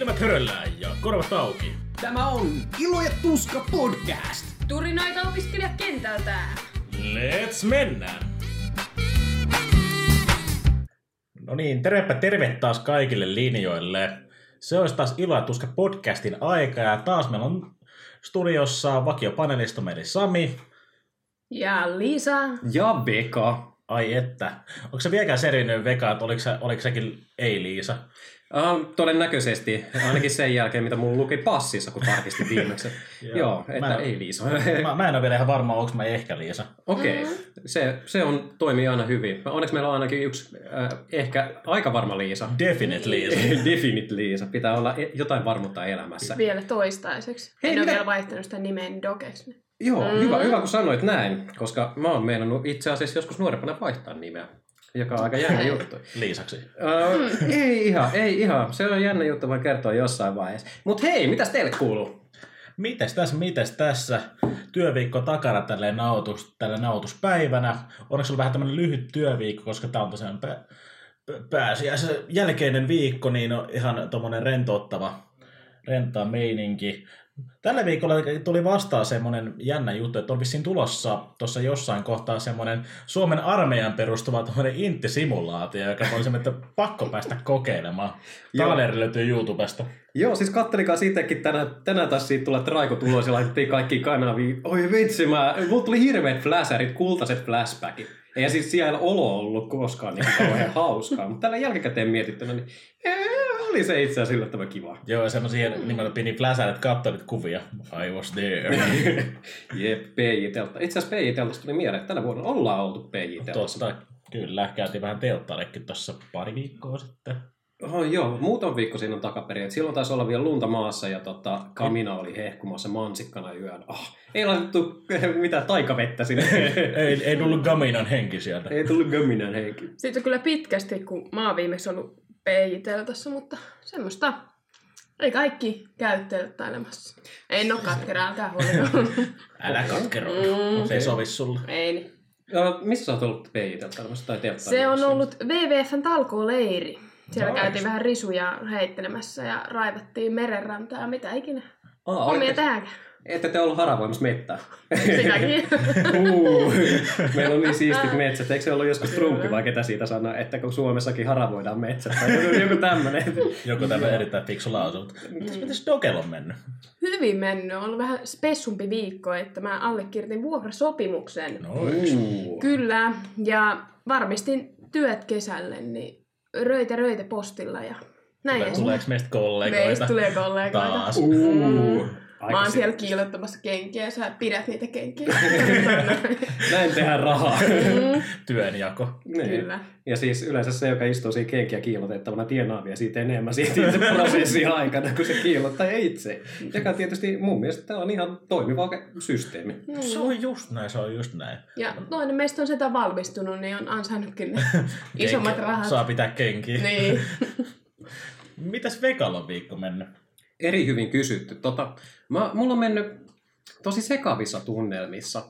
Silmät höröllään ja korvat auki. Tämä on Ilo ja Tuska podcast. Turinoita opiskelijakentältä. Let's mennään! No niin, tervepä terve taas kaikille linjoille. Se olisi taas Ilo ja Tuska podcastin aika ja taas meillä on studiossa vakiopanelisto eli Sami. Ja Liisa. Ja Veka. Ai että. Onko se vieläkään selvinnyt Veka, että oliko, se, oliko sekin ei-Liisa? Uh, todennäköisesti, ainakin sen jälkeen, mitä mulla luki passissa, kun tarkistin viimeksi. Joo. Joo, että Mä en- ei Liisa. Mä, mä en ole vielä ihan varma, onko mä ehkä Liisa. Okei, okay. se, se on, toimii aina hyvin. Onneksi meillä on ainakin yksi äh, ehkä aika varma Liisa. Definite Liisa. Definite Liisa. Pitää olla e- jotain varmuutta elämässä. Vielä toistaiseksi. Hei, en ole mitä- vielä vaihtanut sitä nimeä Dogeksi. Joo, Mm. hyvä, hyvä kun sanoit näin, koska mä oon meinannut itse asiassa joskus nuorempana vaihtaa nimeä, joka on aika jännä juttu. Liisaksi. Uh, ei ihan, ei ihan. Se on jännä juttu, voin kertoa jossain vaiheessa. Mut hei, mitäs teille kuuluu? Mites tässä, mites tässä? Työviikko takana tälle nautus, tälle nautuspäivänä. Onneksi on vähän tämmönen lyhyt työviikko, koska tää on tosiaan pä, pä, pääsiäisen jälkeinen viikko, niin on ihan tommonen rentouttava, rentaa meininki. Tällä viikolla tuli vastaan semmonen jännä juttu, että on vissiin tulossa tuossa jossain kohtaa semmonen Suomen armeijan perustuva tommonen intti-simulaatio, joka on semmoinen, että pakko päästä kokeilemaan. Joo. Traileri löytyy YouTubesta. Joo, siis kattelikaa siitäkin tänään, tänään taas siitä tulee Raiko tulos ja laitettiin kaikki kanaviin. Oi vitsi, mä, mulla tuli hirveät flasherit, kultaiset flashbackit. Ei siis siellä olo ollut koskaan niin kauhean hauskaa, mutta tällä jälkikäteen mietittynä, niin oli se itse asiassa yllättävän kiva. Joo, ja semmosia mm. nimellä pini fläsäät, että katsoit kuvia. I was there. Jep, PJ-teltta. Itse asiassa PJ-teltasta tuli mieleen, että tänä vuonna ollaan oltu PJ-teltassa. Tosta, kyllä, käytiin vähän telttarekin tuossa pari viikkoa sitten. Oh, joo, muutama viikko siinä on takaperin. Et silloin taisi olla vielä lunta maassa ja tota, kamina oli hehkumassa mansikkana yön. Oh, ei laitettu mitään taikavettä sinne. ei, ei tullut Gaminan henki sieltä. ei tullut gömminän henki. Siitä on kyllä pitkästi, kun mä oon viimeksi ollut PJ-teltassa, mutta semmoista ei kaikki käy telttailemassa. En oo katkera, älkää. Älä katkero. Mm. Se ei sovi sulle. ei niin. Uh, missä sä oot ollut PJ-telttailemassa tai Se telttailemassa? on ollut WWFn talkooleiri. Siellä Nice. käytiin vähän risuja heittelemässä ja raivattiin merenrantaa ja mitä ikinä. Ah, Omia tähänkään. Ette te ollut haravoimassa mettää? Sitäkin. Uh, meillä on niin siistit metsät. Eikö se ollut joskus Trumpi vai ketä siitä sanoi, että kun Suomessakin haravoidaan metsät tai joku, joku tämmöinen. Joku tämmöinen erittäin fiksu lausunto. Mitäs, mitäs Dokel on mennyt? Hyvin mennyt. On ollut vähän spessumpi viikko, että mä allekirjoitin vuokrasopimuksen. No, Uh. Kyllä. Ja varmistin työt kesälle, niin röitä röitä postilla ja näin. Tuleeko meistä kollegoita? Meistä tulee kollegoita. Taas. Uh. Aika oon si- siellä kiilottamassa kenkiä ja sä pidät niitä kenkiä. Näin tehdään rahaa. Mm, Työnjako. Niin. Kyllä. Ja siis yleensä se, joka istuu siinä kenkiä kiilotettavana, tienaa vielä siitä enemmän siitä itse prosessin aikana, kun se kiilottaa itse. Joka tietysti mun mielestä tämä on ihan toimiva systeemi. Se on just näin, se on just näin. Ja toinen meistä on sitä valmistunut, niin on ansainnutkin ne isommat rahat. Saa pitää kenkiä. Niin. Mitäs Vekalon viikko mennyt? Eri hyvin kysytty. Tota, mä, mulla on mennyt tosi sekavissa tunnelmissa.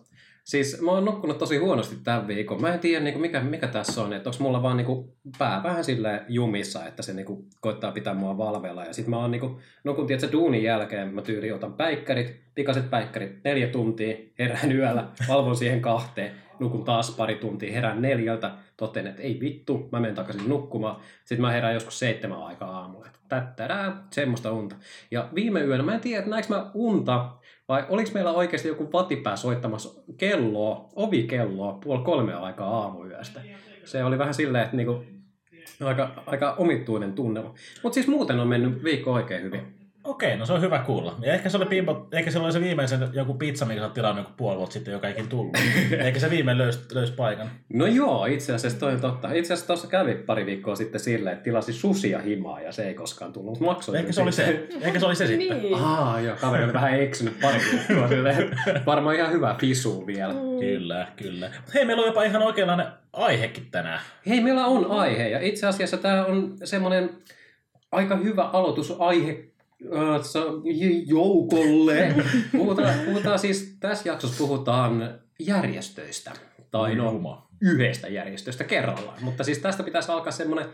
Siis mä oon nukkunut tosi huonosti tämän viikon. Mä en tiedä niinku, mikä, mikä tässä on, että onko mulla vaan niinku, pää vähän sille jumissa, että se niinku, koittaa pitää mua valvella. Ja sit mä oon niinku, nukun tiedätkö, duunin jälkeen, mä tyyli otan päikkärit, pikaiset päikkärit, neljä tuntia, herään yöllä, valvon siihen kahteen, nukun taas pari tuntia, herään neljältä, totean, että ei vittu, mä menen takaisin nukkumaan. Sitten mä herään joskus seitsemän aikaa aamulla, että tättärää, semmoista unta. Ja viime yönä, mä en tiedä, että mä unta, vai oliko meillä oikeasti joku vatipää soittamassa kelloa, ovikelloa, puoli kolme aikaa aamuyöstä. Se oli vähän silleen, että niinku, aika, aika omituinen tunnelma. Mutta siis muuten on mennyt viikko oikein hyvin. Okei, no se on hyvä kuulla. Ja ehkä se oli, pimpo, ehkä se oli se viimeisen joku pizza, mikä sä oot tilannut joku puoli vuotta sitten, joka ei ikinä tullut. ehkä se viimein löysi, löysi paikan. No joo, itse asiassa toi on totta. Itse asiassa tuossa kävi pari viikkoa sitten silleen, että tilasi susia himaa ja se ei koskaan tullut. Mutta maksoi Ehkä se oli se. Ehkä se oli se sitten. niin. Aa, joo, kaveri oli vähän eksynyt pari viikkoa silleen. Varmaan ihan hyvä fisu vielä. Kyllä, kyllä. Mut Hei, meillä on jopa ihan oikeanlainen aihekin tänään. Hei, meillä on aihe ja itse asiassa tämä on semmoinen aika hyvä aloitusaihe joukolle. Puhutaan, puhutaan siis, tässä jaksossa puhutaan järjestöistä. Tai no, yhdestä järjestöstä kerrallaan. Mutta siis tästä pitäisi alkaa semmoinen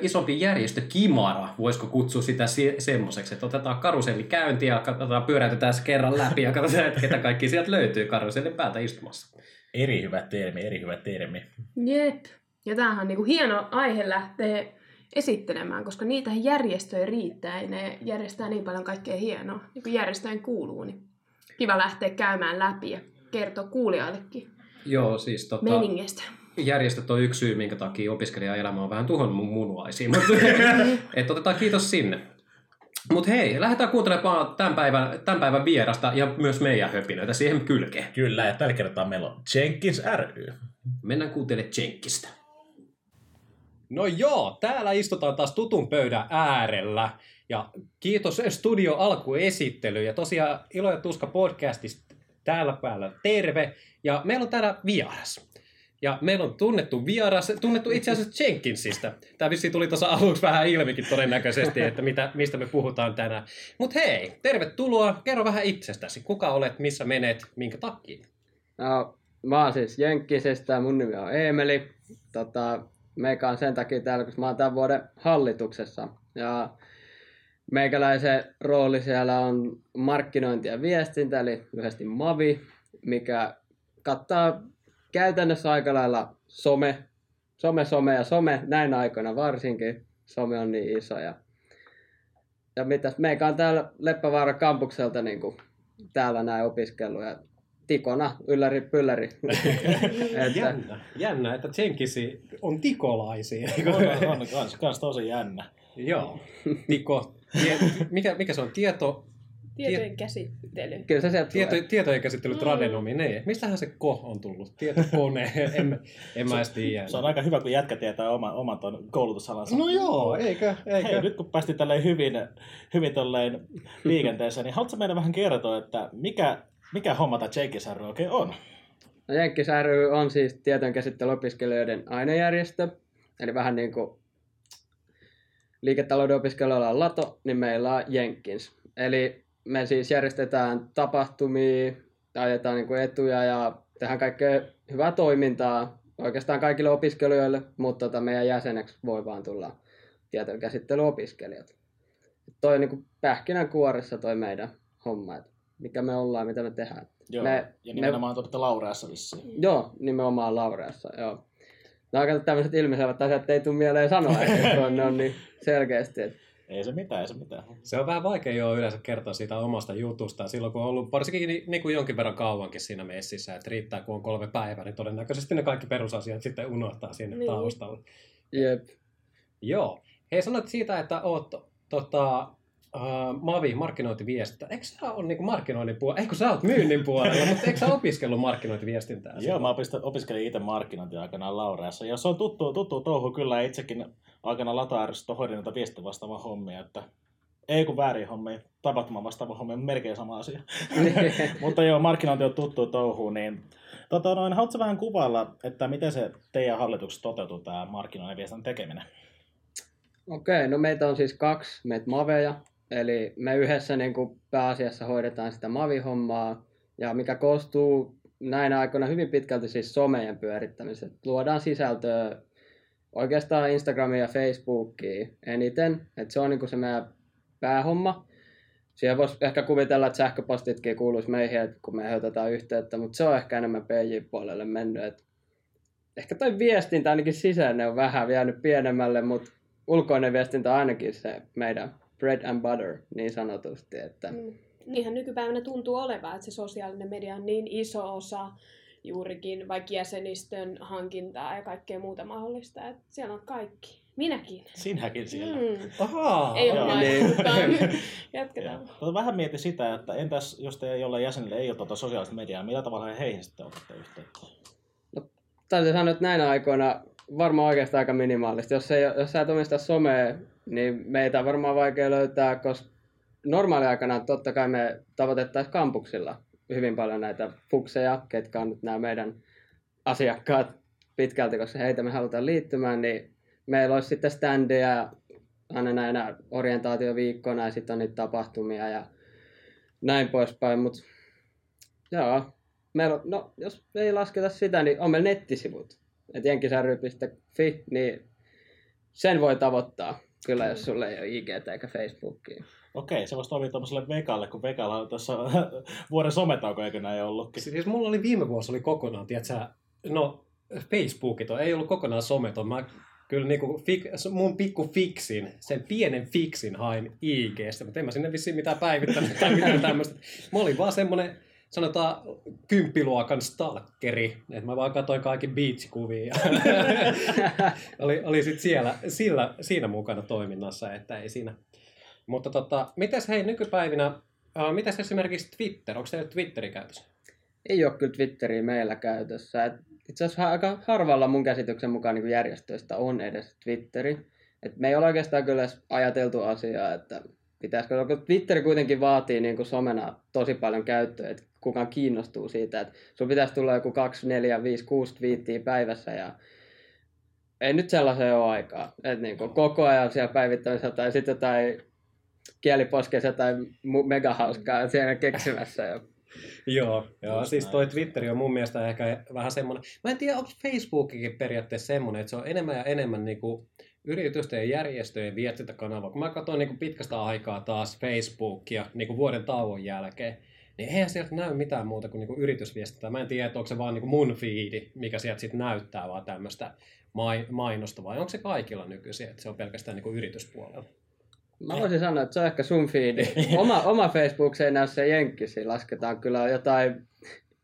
isompi järjestökimara, voisiko kutsua sitä se- semmoiseksi, että otetaan karuselli käynti ja katsotaan, pyöräytetään se kerran läpi ja katsotaan, että ketä kaikki sieltä löytyy karusellin päältä istumassa. Eri hyvä termi, eri hyvä termi. Jep. Ja tämähän on niinku hieno aihe lähteä esittelemään, koska niitä järjestöjä riittää ja ne järjestää niin paljon kaikkea hienoa. Niin kuin järjestöjen kuuluu, niin kiva lähteä käymään läpi ja kertoa kuulijoillekin Joo, siis tota, meningestä. järjestöt on yksi syy, minkä takia opiskelijaelämä on vähän tuhonnut mun munuaisiin. Mutta et otetaan kiitos sinne. Mutta hei, lähdetään kuuntelemaan tämän päivän, tämän päivän vierasta ja myös meidän höpinöitä siihen kylkeen. Kyllä, ja tällä kertaa meillä on Jenkins ry. Mennään kuuntelemaan Jenkkistä. No joo, täällä istutaan taas tutun pöydän äärellä. Ja kiitos Studio Alkuesittely. Ja tosiaan Ilo ja Tuska podcastista täällä päällä terve. Ja meillä on täällä vieras. Ja meillä on tunnettu vieras, tunnettu itse asiassa Jenkinsistä. Tämä vissi tuli tuossa aluksi vähän ilmikin todennäköisesti, että mitä, mistä me puhutaan tänään. Mutta hei, tervetuloa. Kerro vähän itsestäsi. Kuka olet, missä menet, minkä takia? No, mä oon siis Jenkkisestä mun nimi on Eemeli. Tota, meikä on sen takia täällä, koska mä oon tämän vuoden hallituksessa. Ja meikäläisen rooli siellä on markkinointi ja viestintä, eli lyhyesti MAVI, mikä kattaa käytännössä aika lailla some, some, some ja some, näin aikoina varsinkin. Some on niin iso. Ja, ja mitäs, meikä on täällä Leppävaara kampukselta niin kuin, täällä näin opiskellut ja tikona, ylläri pylläri. että, Jännä, jännä että Jenkisi on tikolaisia. On, on kans, kans tosi jännä. Joo, Tiko. Tie, mikä, mikä se on? Tieto, Tietojen käsittely. kyllä se sieltä tieto, tulee. tietojen käsittely Mm. tradenomi, ne. Mistähän se ko on tullut? Tietokone, en, en mä edes tiedä. Se on aika hyvä, kun jätkä tietää oman, oman ton koulutusalansa. No joo, eikö? eikö? Hei, nyt kun päästiin tälleen hyvin, hyvin tolleen liikenteeseen, niin haluatko meidän vähän kertoa, että mikä, mikä homma tämä Jenkins ry oikein on? No, Jenkkis ry on siis tietojenkäsittelyopiskelijoiden ainejärjestö. Eli vähän niin kuin liiketalouden opiskelijoilla on Lato, niin meillä on Jenkins. Eli me siis järjestetään tapahtumia, ajetaan niin kuin etuja ja tehdään kaikkea hyvää toimintaa oikeastaan kaikille opiskelijoille, mutta tota meidän jäseneksi voi vaan tulla tietojenkäsittelyopiskelijat. Toi on niin kuin pähkinänkuoressa toi meidän homma, että mikä me ollaan, mitä me tehdään. Joo, Me- ja nimenomaan me... olette Laureassa vissiin. Joo, nimenomaan Laureassa, joo. No aika tämmöiset ilmiselvät asiat ei tule mieleen sanoa, että ne on niin selkeästi. Että Ei se mitään, ei se mitään. Se on vähän vaikea jo yleensä kertoa siitä omasta jutusta. Silloin kun on ollut varsinkin ni- niin kuin jonkin verran kauankin siinä messissä, että riittää kun on kolme päivää, niin todennäköisesti ne kaikki perusasiat sitten unohtaa sinne Niin. taustalle. jep. Joo. Hei, sanoit siitä, että oot tota, uh, Mavi, markkinointiviestintä. Eikö sä ole niin markkinoinnin puolella? Ei kun sä oot myynnin puolella, mutta eikö sä opiskellut markkinointiviestintää? Joo, mä opiskelin itse markkinointia aikanaan Laureassa. Ja se on tuttu, tuttu touhu kyllä. Itsekin aikana Lata-rystä hoidin näitä viestin vastaavaa hommia. Että ei kun väärin hommia, tapahtuma vastaava hommia, melkein sama asia. Mutta joo, markkinointi on tuttu touhu, niin tota, noin, haluatko vähän kuvailla, että miten se teidän hallituksessa toteutuu tämä markkinoinnin ja viestinnän tekeminen? Okei, no meitä on siis kaksi, meitä maveja. Eli me yhdessä niin kuin pääasiassa hoidetaan sitä mavihommaa, ja mikä koostuu näinä aikoina hyvin pitkälti siis somejen pyörittämisestä. Luodaan sisältöä oikeastaan Instagramia ja Facebookia eniten, että se on niin kuin se meidän päähomma. Siihen voisi ehkä kuvitella, että sähköpostitkin kuuluisi meihin, että kun me otetaan yhteyttä, mutta se on ehkä enemmän PJ-puolelle mennyt. Että ehkä toi viestintä ainakin sisäinen on vähän jäänyt pienemmälle, mutta ulkoinen viestintä on ainakin se meidän bread and butter niin sanotusti. Että Mm. Niinhän nykypäivänä tuntuu olevan, että se sosiaalinen media on niin iso osa juurikin vaikka jäsenistön hankintaa ja kaikkea muuta mahdollista. Että siellä on kaikki. Minäkin. Sinäkin siellä. Mm. Ahaa. Ei Joo. ole Niin. mutta jatketaan. Tota, vähän mietin sitä, että entäs jos te jollain jäsenille ei ole tuota sosiaalista mediaa, millä tavalla heihin sitten otatte yhteyttä? täytyy sanoa, että näinä aikoina varmaan oikeastaan aika minimaalista. Jos, ei, jos sä et omista somea, niin meitä on varmaan vaikea löytää, koska normaaliaikana totta kai me tavoitettaisiin kampuksilla hyvin paljon näitä fukseja, ketkä on nyt nämä meidän asiakkaat pitkälti, koska heitä me halutaan liittymään, niin meillä olisi sitten standeja aina näinä orientaatioviikkoina ja sitten on niitä tapahtumia ja näin poispäin, mutta joo, meillä on, no, jos ei lasketa sitä, niin on meillä nettisivut. Et jenkisärry.fi, niin sen voi tavoittaa kyllä, jos sulle ei ole IG eikä Facebookia. Okei, se voisi toimia tuollaiselle Vekalle, kun Vekalla on tuossa vuoden sometauko, eikö näin ollutkin? Siis mulla oli viime vuosi oli kokonaan, tiedätkö, no Facebookit on, ei ollut kokonaan someton. Mä kyllä niinku fik, mun pikku fiksin, sen pienen fiksin hain IGstä, mutta en mä sinne vissiin mitään päivittänyt tai mitään tämmöistä. Mä olin vaan semmonen, sanotaan, kymppiluokan stalkeri, että mä vaan katsoin kaikki beach-kuvia. oli, oli sit siellä, sillä, siinä mukana toiminnassa, että ei siinä. Mutta tota, mitäs hei nykypäivinä, uh, mitäs esimerkiksi Twitter, onko teillä Twitteri käytössä? Ei ole kyllä Twitteriä meillä käytössä. Et itse asiassa aika harvalla mun käsityksen mukaan niin järjestöistä on edes Twitteri. Et me ei ole oikeastaan kyllä edes ajateltu asiaa, että pitäisikö, kun Twitteri kuitenkin vaatii niin kuin somena tosi paljon käyttöä, että kukaan kiinnostuu siitä, että sun pitäisi tulla joku 2, 4, 5, 6 twiittiä päivässä ja ei nyt sellaisen ole aikaa. Että niin kuin koko ajan siellä päivittämisessä tai sitten jotain kieliposkessa tai megahauskaa siellä keksimässä. Ja Joo, joo siis toi Twitteri on mun mielestä ehkä vähän semmoinen, mä en tiedä onko Facebookikin periaatteessa semmoinen, että se on enemmän ja enemmän niinku yritysten ja järjestöjen viestintäkanava. Kun mä katsoin niinku pitkästä aikaa taas Facebookia niinku vuoden tauon jälkeen, niin eihän sieltä näy mitään muuta kuin niinku yritysviestintää. Mä en tiedä, että onko se vaan niinku mun fiidi, mikä sieltä sitten näyttää, vaan tämmöistä mai- mainosta, vai onko se kaikilla nykyisin, että se on pelkästään niinku yrityspuolella? Mä voisin sanoa, että se on ehkä sun feedi. Oma, oma Facebook se ei näy se jenkkisi. Lasketaan kyllä jotain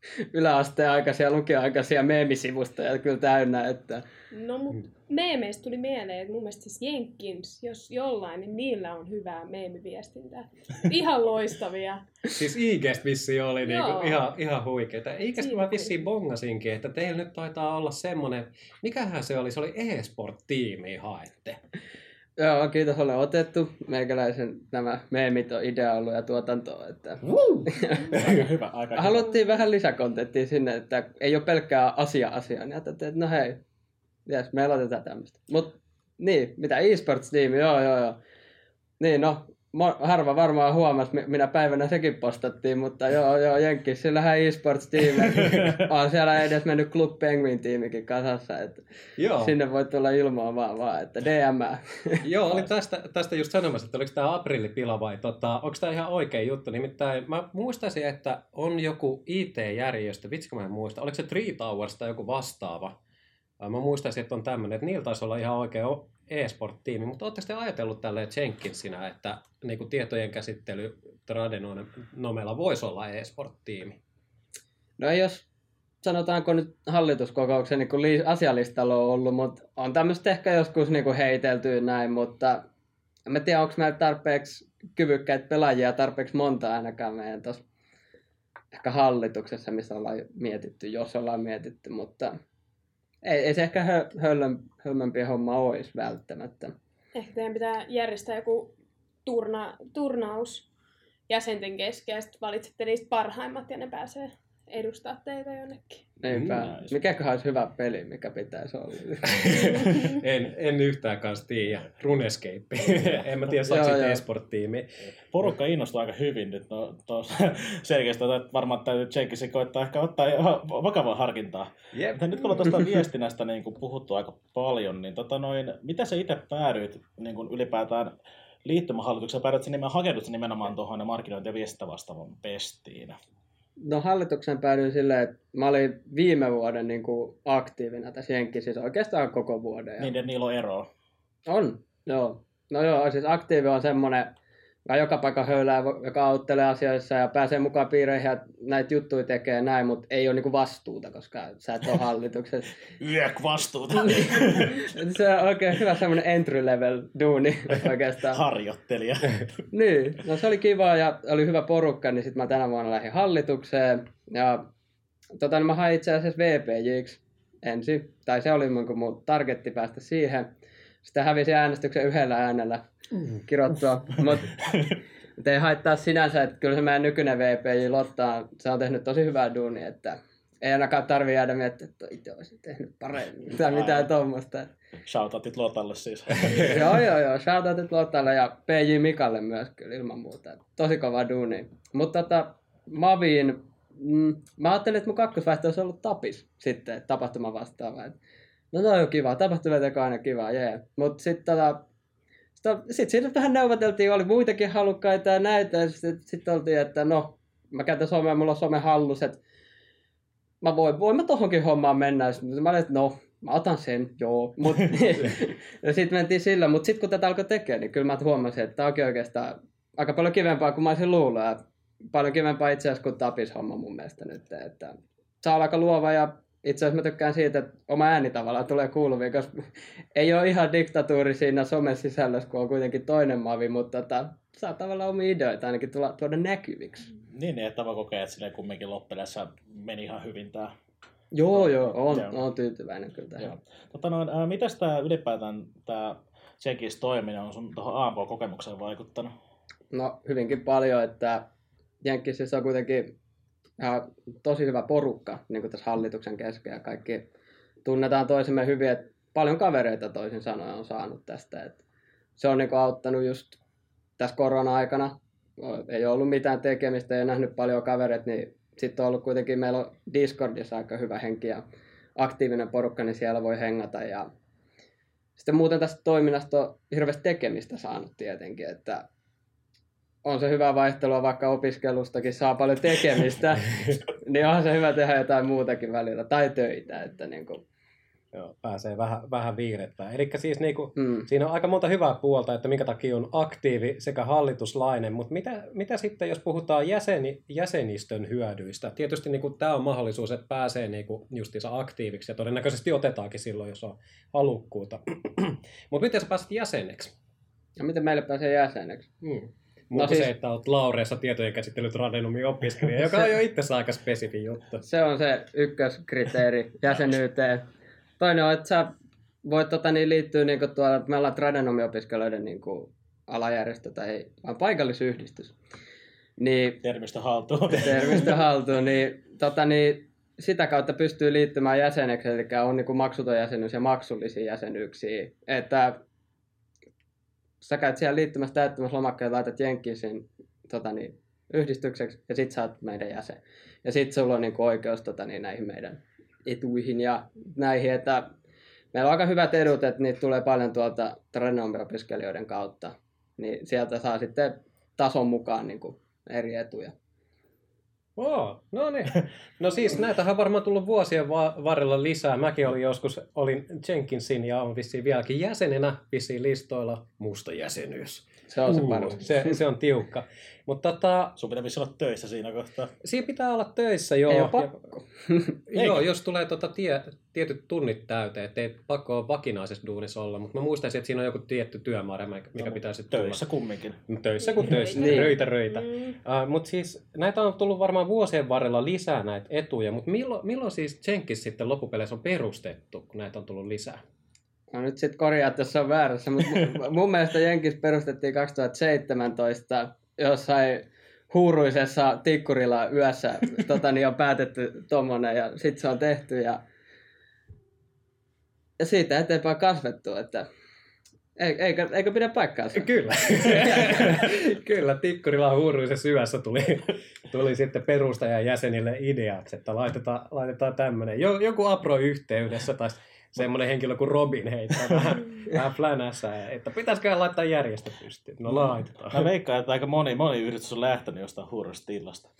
yläasteen aikaisia, lukioaikaisia meemisivustoja kyllä täynnä. Että... No mut meemeistä tuli mieleen, että mun mielestä siis Jenkins, jos jollain, niin niillä on hyvää meemiviestintää. Ihan loistavia. Siis IGstä vissiin oli niinku ihan, ihan huikeeta. IGstä mä vissiin bongasinkin, että teillä nyt taitaa olla semmonen, mikähän se oli, se oli e-sport-tiimi haette. Joo, kiitos, olen otettu. Meikäläisen nämä meemit on idea ollut ja tuotanto. Että... Aika hyvä, aika hyvä. Haluttiin vähän lisäkontenttia sinne, että ei ole pelkkää asia-asiaa. Niin että no hei, jes, me aloitetaan tämmöistä. Mut niin, mitä e-sports-tiimi, joo joo joo. Niin no, harva varmaan huomasi, mi- minä päivänä sekin postattiin, mutta joo joo, Jenkki, sillähän e-sports-tiimi. on siellä edes mennyt Club Penguin-tiimikin kasassa, että Joo, sinne voi tulla ilmoamaan vaan, että DM. Joo oli tästä, tästä just sanomassa, että oliko tämä aprillipila vai tota, onko tämä ihan oikea juttu. Nimittäin mä muistaisin, että on joku IT-järjestö, vitsikö mä en muista, oliko se Three Towers tai joku vastaava. Mä muistaisin, että on tämmöinen, että niillä taisi olla ihan oikea e-sport-tiimi, mutta oletteko te ajatellut tälleen Jenkinsinä, että niin kuin tietojen käsittely Tradenomella voisi olla e-sport-tiimi? No jos sanotaanko nyt hallituskokouksen niin kuin li- asialistalla on ollut, mutta on tämmöistä ehkä joskus niin kuin heitelty näin, mutta en tiedä, onko meillä tarpeeksi kyvykkäitä pelaajia tarpeeksi monta ainakaan meidän tuossa ehkä hallituksessa, missä ollaan mietitty, jos ollaan mietitty, mutta ei, ei se ehkä hö, höllön, hölmömpi homma olisi välttämättä. Ehkä teidän pitää järjestää joku turna, turnaus jäsenten kesken ja sitten valitsette niistä parhaimmat ja ne pääsee edustaa teitä jonnekin. Niinpä. Nice. Mikäköhän olisi hyvä peli, mikä pitäisi olla? en, en yhtään kanssa tiedä. Runescape. en mä tiedä, saako siitä e-sport-tiimi. Porukka innostuu aika hyvin nyt no, tos, selkeästi, että varmaan täytyy Jenkkisin koittaa ehkä ottaa vakavaa harkintaa. Jep. Mutta nyt kun ollaan tuosta viestinnästä niin kuin puhuttu aika paljon, niin tota noin, mitä sä itse päädyit niin kuin ylipäätään liittymähallitukseen, päädyit nimenomaan, hakeudut nimenomaan tuohon markkinointi- ja viestintävastaavan pestiin? No hallituksen päädyin silleen, että mä olin viime vuoden niin kuin aktiivina tässä Jenkkisissä oikeastaan koko vuoden. Ja... Niin, että niillä on eroa. On, joo. No joo, siis aktiivi on semmoinen, joka joka paikka höylää, joka auttelee asioissa ja pääsee mukaan piireihin ja näitä juttuja tekee näin, mutta ei ole niinku vastuuta, koska sä et ole hallituksessa. Yök vastuuta. se on oikein hyvä semmoinen entry level duuni oikeastaan. Harjoittelija. niin, no se oli kiva ja oli hyvä porukka, niin sitten mä tänä vuonna lähdin hallitukseen. Ja tota, niin mä hain itse asiassa VPJiksi ensin, tai se oli mun, mun targetti päästä siihen. Sitten hävisin äänestyksen yhdellä äänellä kirottua, mutta ei haittaa sinänsä, että kyllä se meidän nykyinen VPJ Lotta, se on tehnyt tosi hyvää duunia, että ei ainakaan tarvi jäädä miettimään, että itse olisin tehnyt paremmin tai mitään tuommoista. Shoutoutit Lotalle siis. joo, joo, joo. Shoutoutit Lottalle ja PJ Mikalle myös kyllä ilman muuta. Tosi kova duuni. Mutta tota, Maviin mm, mä ajattelin, että mun kakkosvaihtoehto olisi ollut tapis sitten, tapahtuma vastaava. No no on kiva, tapahtuma teko aina kiva, jee. Mutta sitten tota, sitten siitä vähän neuvoteltiin, oli muitakin halukkaita ja näitä, ja sitten sit oltiin, että no, mä käytän somea, mulla on some hallus, että mä voin, voin mä tohonkin hommaan mennä. Ja sitten mä olin, että no, mä otan sen, joo. Mut, ja sitten mentiin sillä, mutta sitten kun tätä alkoi tekemään, niin kyllä mä huomasin, että tämä onkin oikeastaan aika paljon kivempaa kuin mä olisin luullut. Ja paljon kivempaa itse asiassa kuin tapis homma mun mielestä nyt. Että saa olla aika luova ja itse asiassa mä tykkään siitä, että oma ääni tavallaan tulee kuuluviin, koska ei ole ihan diktatuuri siinä somen sisällössä, kun on kuitenkin toinen mavi, mutta tota, saa tavallaan omia ideoita ainakin tuoda, tuoda näkyviksi. Niin, niin, että mä kokeen, että silleen kumminkin loppupeleissä meni ihan hyvin tää. Joo, joo, on, Joo. on tyytyväinen kyllä tähän. Joo. Tota noin, ää, mitäs tää ylipäätään tää Jenkins toiminen on sun tuohon AMK-kokemukseen vaikuttanut? No hyvinkin paljon, että Jenkkisissä on kuitenkin ihan tosi hyvä porukka niin kuin tässä hallituksen kesken ja kaikki tunnetaan toisemme hyvin, että paljon kavereita toisin sanoen on saanut tästä. Että se on niin auttanut just tässä korona-aikana. Ei ollut mitään tekemistä, ei nähnyt paljon kavereita, niin sitten on ollut kuitenkin, meillä on Discordissa aika hyvä henki ja aktiivinen porukka, niin siellä voi hengata ja sitten muuten tästä toiminnasta on hirveästi tekemistä saanut tietenkin, että on se hyvä vaihtelua, vaikka opiskelustakin saa paljon tekemistä, niin on se hyvä tehdä jotain muutakin välillä, tai töitä, että niin kuin, Joo, pääsee vähän, vähän viirettä. Eli siis niinku, mm. siinä on aika monta hyvää puolta, että minkä takia on aktiivi sekä hallituslainen, mutta mitä, mitä sitten, jos puhutaan jäseni, jäsenistön hyödyistä? Tietysti niinku, tämä on mahdollisuus, että pääsee niinku, justiinsa aktiiviksi ja todennäköisesti otetaankin silloin, jos on halukkuutta. mutta miten sä pääset jäseneksi? Ja miten meille pääsee jäseneksi? Hmm. Muuta siis- se, että olet Laureessa tietojen käsittelyt radenomin opiskelija, joka on jo itse aika spesifi juttu. Se on se ykköskriteeri jäsenyyteen. Toinen on, että sä voit tota, niin, liittyä niin kuin tuolla, me ollaan tradenomiopiskelijoiden niin kuin, alajärjestö tai vaan paikallisyhdistys. Niin Termistä haltuun. termistä haltuun, niin, tota, niin sitä kautta pystyy liittymään jäseneksi, eli on niin kuin maksuton jäsenyys ja maksullisia jäsenyyksiä. Että sä käyt siellä liittymässä täyttämässä lomakkeet, laitat Jenkkinsin tota, niin, yhdistykseksi ja sit sä oot meidän jäsen. Ja sit sulla on niin kuin, oikeus tota, niin, näihin meidän etuihin ja näihin, että meillä on aika hyvät edut, että niitä tulee paljon tuolta tradenomiopiskelijoiden kautta. Niin sieltä saa sitten tason mukaan niin kuin, eri etuja. Oo, no niin. No siis näitähän on varmaan tullut vuosien va- varrella lisää. Mäkin olin joskus, olin Jenkinsin ja on vissiin vieläkin jäsenenä vissiin listoilla. Musta jäsenyys. Se on se paras. se, se on tiukka. Mutta tota, Sun pitää olla töissä siinä kohtaa. siinä pitää olla töissä joo. Ei ole Ja- pakko. Joo, jos tulee tota tie, tietyt tunnit täyteen, ettei pakko ole vakinaisessa duunissa olla, mutta mä muistaisin, että siinä on joku tietty työmäärä, mikä No, pitää sitten tulla. Töissä kumminkin. No, Töissä kuin töissä, Niin. röitä röitä. Mm. Uh, mutta siis näitä on tullut varmaan vuosien varrella lisää näitä etuja, mutta milloin, milloin siis Jenkins sitten loppupeleissä on perustettu, kun näitä on tullut lisää? No nyt sitten korjaa, jos on väärässä, mutta mun- mielestä Jenkis perustettiin 2017 jossain huuruisessa tikkurilla yössä tota, niin on päätetty tommonen ja sitten se on tehty ja, ja siitä eteenpäin kasvettu, että ei- eikö, eikö pidä paikkaansa? Kyllä. Kyllä, Tikkurilla huuruisessa syvässä tuli, tuli sitten perustajan jäsenille ideaksi, että laitetaan, laitetaan tämmöinen. Joku apro-yhteydessä tai semmoinen henkilö kuin Robin heittää vähän, vähän flänässä, että pitäisikö laittaa järjestö pystyyn. No laitetaan. Mä veikkaan, että aika moni, moni yritys on lähtenyt jostain huurosta tilasta.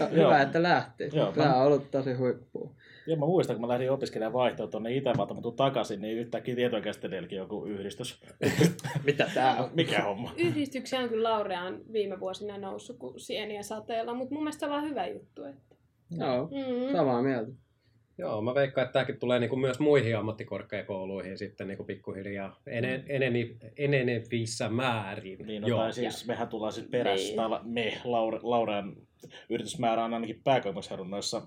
No, Joo. Hyvä, että lähti. Joo, Tämä mä- on ollut tosi huippua. Joo, mä muistan, kun mä lähdin opiskelemaan vaihtoa tuonne Itävalta, mä tuun takaisin, niin yhtäkkiä tietojenkäsittelijälläkin joku yhdistys. Mitä tää on? Mikä homma? Yhdistyksiä on kyllä Laureaan viime vuosina noussut kuin sieniä sateella, mutta mun mielestä se on vaan hyvä juttu. Että... Joo, Mm. samaa mieltä. Joo, mä veikkaan, että tämäkin tulee niinku myös muihin ammattikorkeakouluihin sitten niinku pikkuhiljaa enen, eneni, enenevissä määrin. Niin, no, Joo. tai siis mehän tullaan sitten perässä, Niin. la- me, Laure, Laurean yritysmäärä on ainakin pääkaupunkiseudun noissa,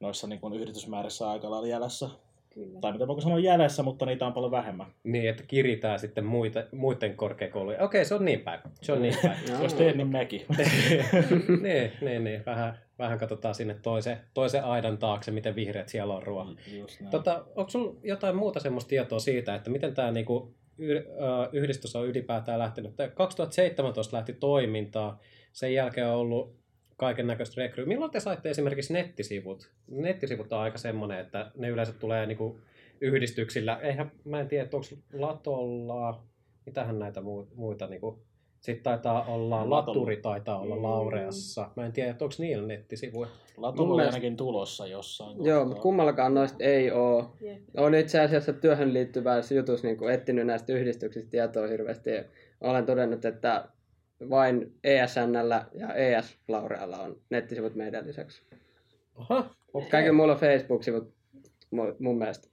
noissa niin kuin yritysmäärissä aika lailla jäljessä. Kyllä. Tai mitä voiko sanoa jäljessä, mutta niitä on paljon vähemmän. Niin, että kiritään sitten muita, muiden korkeakouluja. Okei, se on niin päin. Se on niin päin. Joo. Jos teet, niin mekin. niin, niin, niin. Vähän, vähän katsotaan sinne toisen, toisen aidan taakse, miten vihreät siellä on ruoan. Tota, onko sinulla jotain muuta semmoista tietoa siitä, että miten tämä niinku, yhdistys on ylipäätään lähtenyt? Tää 2017 lähti toimintaa, sen jälkeen on ollut kaiken näköistä rekryä. Milloin te saitte esimerkiksi nettisivut? Nettisivut on aika semmoinen, että ne yleensä tulee niinku yhdistyksillä. Eihän, mä en tiedä, että onko Latolla, mitähän näitä mu- muita niinku, sitten taitaa olla, Latolla. Laturi taitaa olla Laureassa. Mä en tiedä, että onko niillä nettisivuja. Oli mielestä- ainakin tulossa jossain Joo, mutta kummallakaan noista ei ole. Jep. Olen itse asiassa työhön liittyvässä jutussa niin etsinyt näistä yhdistyksistä tietoa hirveästi. Ja olen todennut, että vain ESNllä ja ES-Laurealla on nettisivut meidän lisäksi. Aha, okei. Kaikilla muilla on Facebook-sivut mu- mun mielestä.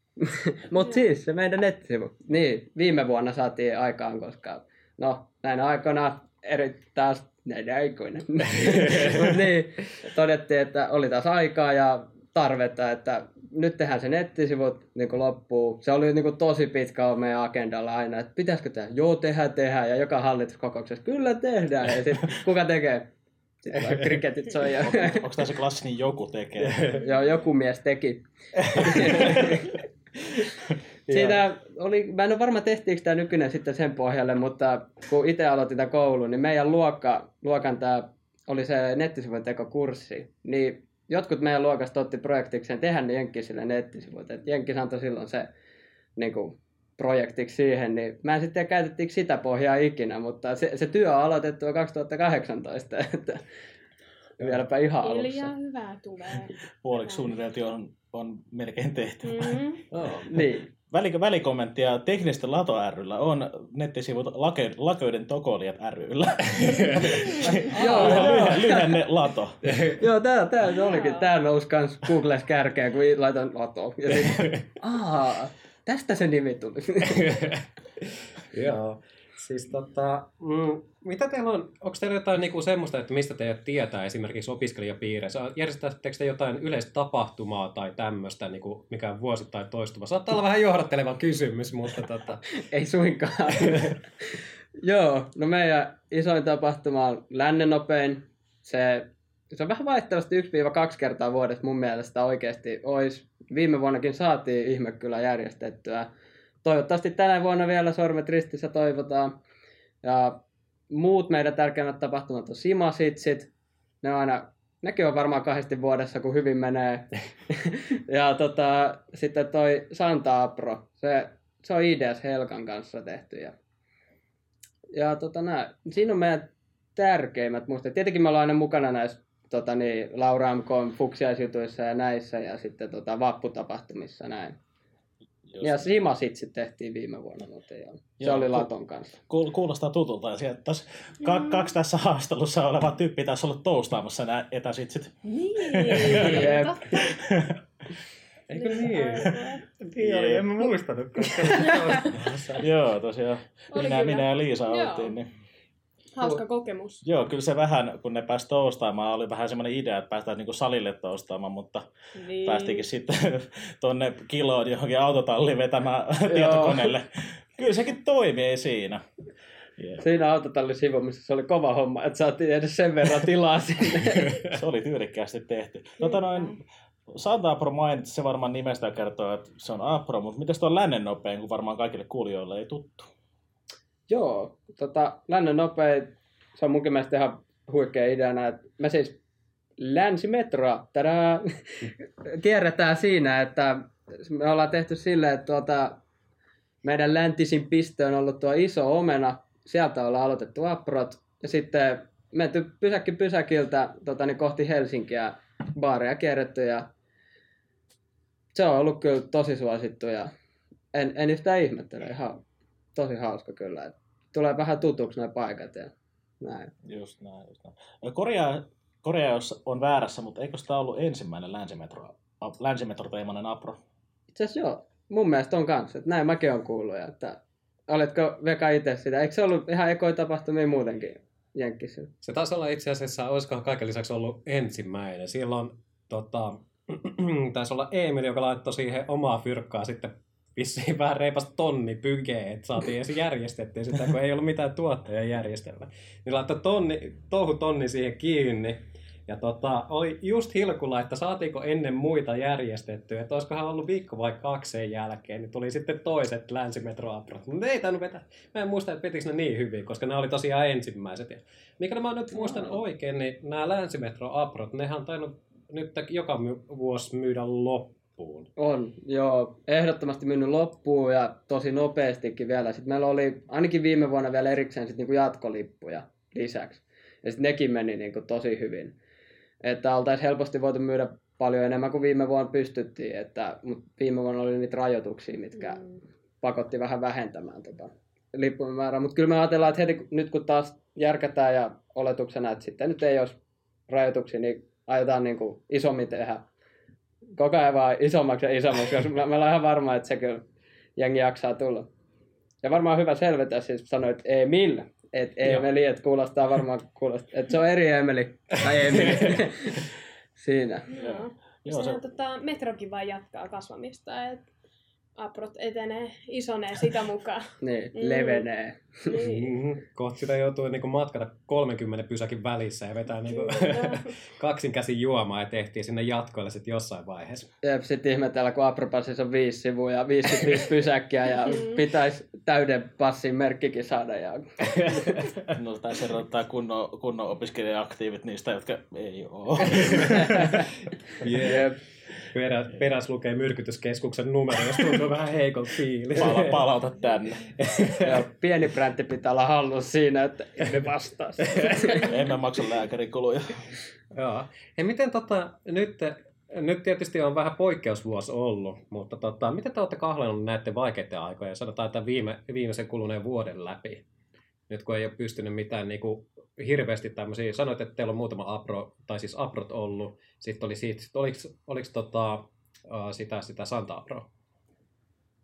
Mutta siis se meidän nettisivu. Niin, viime vuonna saatiin aikaan, koska no näinä aikoina eri taas näinä aikoina. Mut niin, todettiin, että oli taas aikaa ja tarvetta, että nyt tehdään se nettisivut niin loppuu. Se oli niin kuin tosi pitkä on meidän agendalla aina, että pitäisikö tehdä? Joo, tehdään, tehdään. Ja joka hallituskokouksessa, kyllä tehdään. Ja sitten kuka tekee? Sitten kriketit soi. Ja... Onko tämä se klassinen joku tekee? Joo, joku mies teki. Siinä oli, mä en ole varma tehtiinkö tämä nykyinen sitten sen pohjalle, mutta kun itse aloitin tämän koulun, niin meidän luokka, luokan tämä oli se nettisivujen tekokurssi, niin jotkut meidän luokasta otti projektikseen tehdä ne jenkkisille nettisivut. Et Jenkkis antoi silloin se niin kuin, projektiksi siihen, niin mä en sitten tiedä käytettiinkö sitä pohjaa ikinä, mutta se, se työ on aloitettu jo 2018, että vieläpä ihan alussa. Hiljaa hyvää tulee. Puoliksi suunniteltu on, on melkein tehty. Mm. Oh. Niin, Väli, välikommenttia teknistä Lato ryllä on nettisivut lake, Laköiden Tokoliat ryllä. Joo, lyhenne, Lato. Joo, tää, tää se olikin. Tää nousi kans Googles kärkeen, kun laitan Lato. Ja sit, aa, tästä se nimi tuli. Joo. Siis tota, mm, mitä teillä on, onko teillä jotain niinku semmoista, että mistä teidät tietää esimerkiksi opiskelijapiireissä? Järjestettekö te jotain yleistä tapahtumaa tai tämmöistä, niinku, mikä on vuosittain toistuva? Saattaa olla vähän johdatteleva kysymys, mutta tota, Ei suinkaan. Joo, no meidän isoin tapahtuma on Lännenopein. Se, se on vähän vaihtelevasti 1-2 kertaa vuodessa mun mielestä oikeasti olisi. Viime vuonnakin saatiin ihme kyllä järjestettyä. Toivottavasti tänä vuonna vielä sormet ristissä toivotaan. Ja muut meidän tärkeimmät tapahtumat on Simasitsit. Ne on aina, nekin on varmaan kahdesti vuodessa, kun hyvin menee. ja tota, sitten toi Santa Apro, se, se on IDS Helkan kanssa tehty. Ja, ja tota, nää, siinä on meidän tärkeimmät muistot. Tietenkin me ollaan aina mukana näissä tota, niin, Laura MK fuksiaisjutuissa ja näissä ja sitten tota, vapputapahtumissa näin. Just. Ja Simasitsit tehtiin viime vuonna muuten joo. Se Joo, oli Laton kanssa. Kuul- Kuulostaa tutulta. Ja sieltä tässä ka- kaksi tässä haastelussa oleva tyyppi tässä ollut toustaamassa nämä etäsitsit. Niin, Jep. eikö niin? Niin oli, en mä muistanutkaan. Joo, tosiaan. Minä, minä ja Liisa oltiin. Niin. Hauska kokemus. Joo, kyllä se vähän, kun ne pääsi toustaamaan, oli vähän semmoinen idea, että päästään niinku salille toustaamaan, mutta Niin. päästiinkin sitten tonne kiloon johonkin autotalliin vetämään tietokoneelle. Kyllä sekin toimii ei siinä. Yeah. Siinä autotallin se oli kova homma, että saatiin edes sen verran tilaa sinne. Se oli tyylikkäästi tehty. Tota noin, Santa Apro mainitsi, se varmaan nimestä kertoo, että se on Apro, mutta miten tuo lännen nopein, kun varmaan kaikille kuulijoille ei tuttu? Joo, tota, lännen nopea, se on munkin mielestä ihan huikea ideana, että me siis länsimetroa, tadaa, kierretään siinä, että me ollaan tehty silleen, että tuota, meidän läntisin piste on ollut tuo iso omena, sieltä ollaan aloitettu aprot, ja sitten menty pysäkki pysäkiltä tota, niin kohti Helsinkiä, baareja kierretty, ja se on ollut kyllä tosi suosittu, ja en, en yhtään ihmettele, ihan tosi hauska kyllä. Et tulee vähän tutuksi nämä paikat ja näin. Just näin, just näin. Korea, Korea jos on väärässä, mutta eikö sitä ollut ensimmäinen länsimetro, länsimetroteemainen Apro? Itse asiassa joo, mun mielestä on kanssa, että näin mäkin on kuullut. ja Että, oletko Veka itse sitä? Eikö se ollut ihan ekoja tapahtumia muutenkin Jenkkissä? Se taisi olla itse asiassa, olisikohan kaiken lisäksi ollut ensimmäinen. Silloin tota, taisi olla Emil, joka laittoi siihen omaa fyrkkaa sitten vissiin vähän reipasta tonni pykee, että saatiin ensin järjestettyä sitä, kun ei ollut mitään tuottajia järjestellä. Niin laittoi tonni, touhu tonni siihen kiinni. Ja tota, oli just hilkulla, että saatiinko ennen muita järjestettyä, että olisikohan ollut viikko vai kaksi sen jälkeen, niin tuli sitten toiset länsimetroaprot. Mutta ei tainnut vetä. Mä en muista, että vetikö ne niin hyvin, koska ne oli tosiaan ensimmäiset. Ja mikä mä nyt muistan oikein, niin nämä länsimetroaprot, nehän on tainnut nyt joka vuosi myydä loppuun. On, joo. Ehdottomasti mennyt loppuun ja tosi nopeastikin vielä. Sitten meillä oli ainakin viime vuonna vielä erikseen sit niinku jatkolippuja lisäksi. Ja sitten nekin meni niinku tosi hyvin. Että oltaisiin helposti voitu myydä paljon enemmän kuin viime vuonna pystyttiin. Että, mutta viime vuonna oli niitä rajoituksia, mitkä Mm. pakotti vähän vähentämään tota lippujen määrää. Mutta kyllä me ajatellaan, että heti nyt kun taas järkätään ja oletuksena, että sitten nyt ei olisi rajoituksia, niin aiotaan niin kuin isommin tehdä. Koko ajan vaan isommaksi ja isommaksi, koska me, me ollaan ihan varma, että se kyllä jengi jaksaa tulla. Ja varmaan hyvä selvetä, siis sanoit Emil, että. Emeli, että kuulostaa varmaan, kuulostaa, että se on eri Emeli, tai Emili. Siinä. Joo. Joo, se, tota, metrokin vaan jatkaa kasvamista, että aprot etenee, isonee sitä mukaan. Niin, Mm. levenee. Niin. Mm-hmm. Kohta sitä joutuu niinku matkata 30 pysäkin välissä ja vetää niinku Kyllä. kaksin käsin juomaan ja tehtiin sinne jatkoille sitten jossain vaiheessa. Jep, sitten ihmetellä, kun Apropasissa on viisi sivua ja 55 pysäkkiä ja Mm. pitäisi täyden passin merkkikin saada. Ja... no, tässä erottaa kunnon, kunnon opiskelija-aktiivit niistä, jotka ei ole. Jep. Perä, peräs lukee myrkytyskeskuksen numero, jos tuntuu vähän heikolta fiilis. Pala, palauta tänne. ja pieni bräntti pitää olla hallussa siinä, että emme vastaa. Emme maksa lääkärikuluja. Joo. Ja miten tota, nyt, nyt tietysti on vähän poikkeusvuosi ollut, mutta tota, miten te olette kahlannut näiden vaikeiden aikojen, sanotaan, että viime, viimeisen kuluneen vuoden läpi? Nyt kun ei ole pystynyt mitään niin kuin, hirveästi tämmöisiä, sanoit, että teillä on muutama apro, tai siis aprot ollut, sitten oli siitä, oliko, oliko tota, sitä, sitä Santa Apro?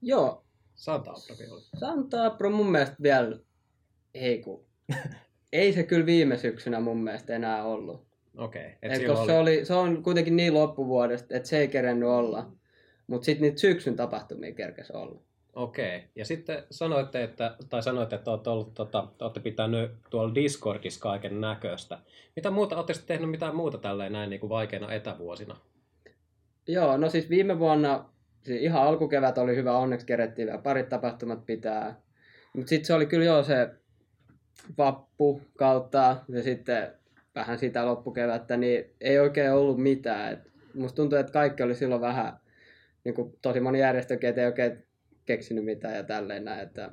Joo, Santa Aprokin oli. Santa Apro mun mielestä vielä, ei kun, ei se kyllä viime syksynä mun mielestä enää ollut. Okei. Okay. Et koska se, oli, se on kuitenkin niin loppuvuodesta, että se ei kerennyt olla. Mutta sitten niitä syksyn tapahtumia kerkesi olla. Okei. Ja sitten sanoitte, että, tai sanoitte, että olette, ollut, tota, olette pitänyt tuolla Discordissa kaiken näköistä. Mitä muuta, olette tehnyt mitään muuta tälleen näin niin kuin vaikeina etävuosina? Joo, no siis viime vuonna, siis ihan alkukevät oli hyvä, onneksi kerettiin vielä parit tapahtumat pitää. Mutta sitten se oli kyllä joo se vappu kautta ja sitten vähän sitä loppukevättä, niin ei oikein ollut mitään. Et musta tuntuu, että kaikki oli silloin vähän, niin kuin tosi moni järjestökin, et ei oikein keksinyt mitään ja tälleen näin. Että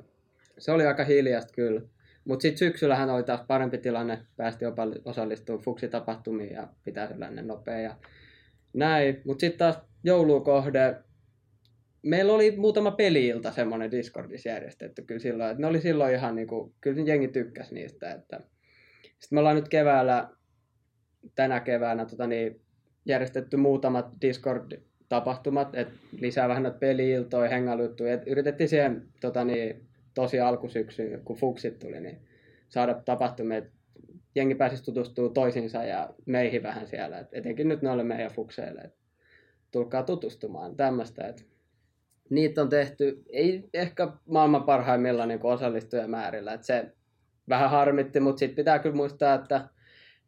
se oli aika hiljasta kyllä. Mutta sitten syksyllähän oli taas parempi tilanne, päästi osallistumaan fuksitapahtumiin ja pitää sellainen nopea ja näin. Mutta sitten taas joulua kohde, meillä oli muutama peliilta semmoinen Discordissa järjestetty kyllä silloin, että ne oli silloin ihan niinku, kyllä jengi tykkäsi niistä, että sitten me ollaan nyt keväällä, tänä keväänä tota niin, järjestetty muutamat Discord-tapahtumat, että lisää vähän noita peli-iltoja, hengailuittuja, että yritettiin siihen tota niin, tosi alkusyksyyn, kun Fuksit tuli, niin saada tapahtumia, että jengi pääsisi tutustumaan toisiinsa ja meihin vähän siellä, et etenkin nyt noille meidän Fukseille, että tulkaa tutustumaan tämmöistä, niitä on tehty, ei ehkä maailman parhaimmilla niin osallistujamäärillä, että se vähän harmitti, mutta sitten pitää kyllä muistaa, että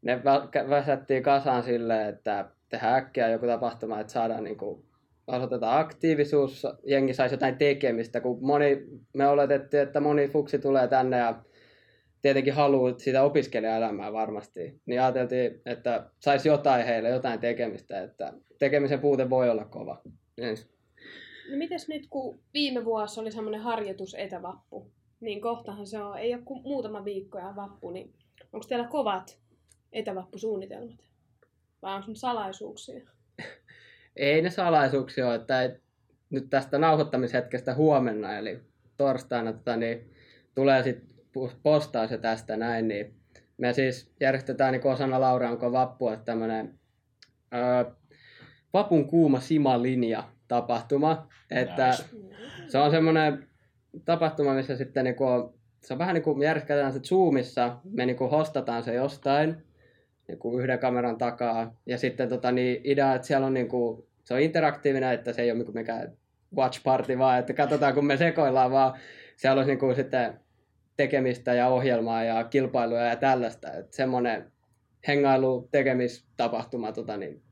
ne vä- väsättiin kasaan silleen, että tehdään äkkiä joku tapahtuma, että saadaan niin kuin, osoitetaan aktiivisuus, jengi saisi jotain tekemistä, kun moni, me oletettiin, että moni fuksi tulee tänne ja tietenkin haluaa sitä opiskelijaelämää varmasti, niin ajateltiin, että saisi jotain heille, jotain tekemistä, että tekemisen puute voi olla kova. Yes. No mites nyt, kun viime vuosi oli semmoinen harjoitus etävappu, niin kohtahan se on, ei ole kuin muutama viikko ja vappu, niin onko teillä kovat etävappusuunnitelmat? Vai onko ne salaisuuksia? Ei ne salaisuuksia ole, että nyt tästä nauhoittamishetkestä huomenna, eli torstaina tota, niin, tulee sitten postaus ja tästä näin, niin me siis järjestetään niin osana Lauranko vappua tämmöinen Vapun kuuma simalinja tapahtuma, että Nice. se on semmoinen tapahtuma, missä sitten niinku, se on vähän niin kuin järjestetään se Zoomissa, me niinku hostataan se jostain niinku yhden kameran takaa. Ja sitten tota, niin idea, että siellä on niinku, se on interaktiivinen, että se ei ole niinku mikään watch party vaan, että katsotaan kun me sekoillaan vaan. Siellä olisi niinku sitten tekemistä ja ohjelmaa ja kilpailuja ja tällaista. Että semmoinen hengailu, tekemistapahtuma tota, niin,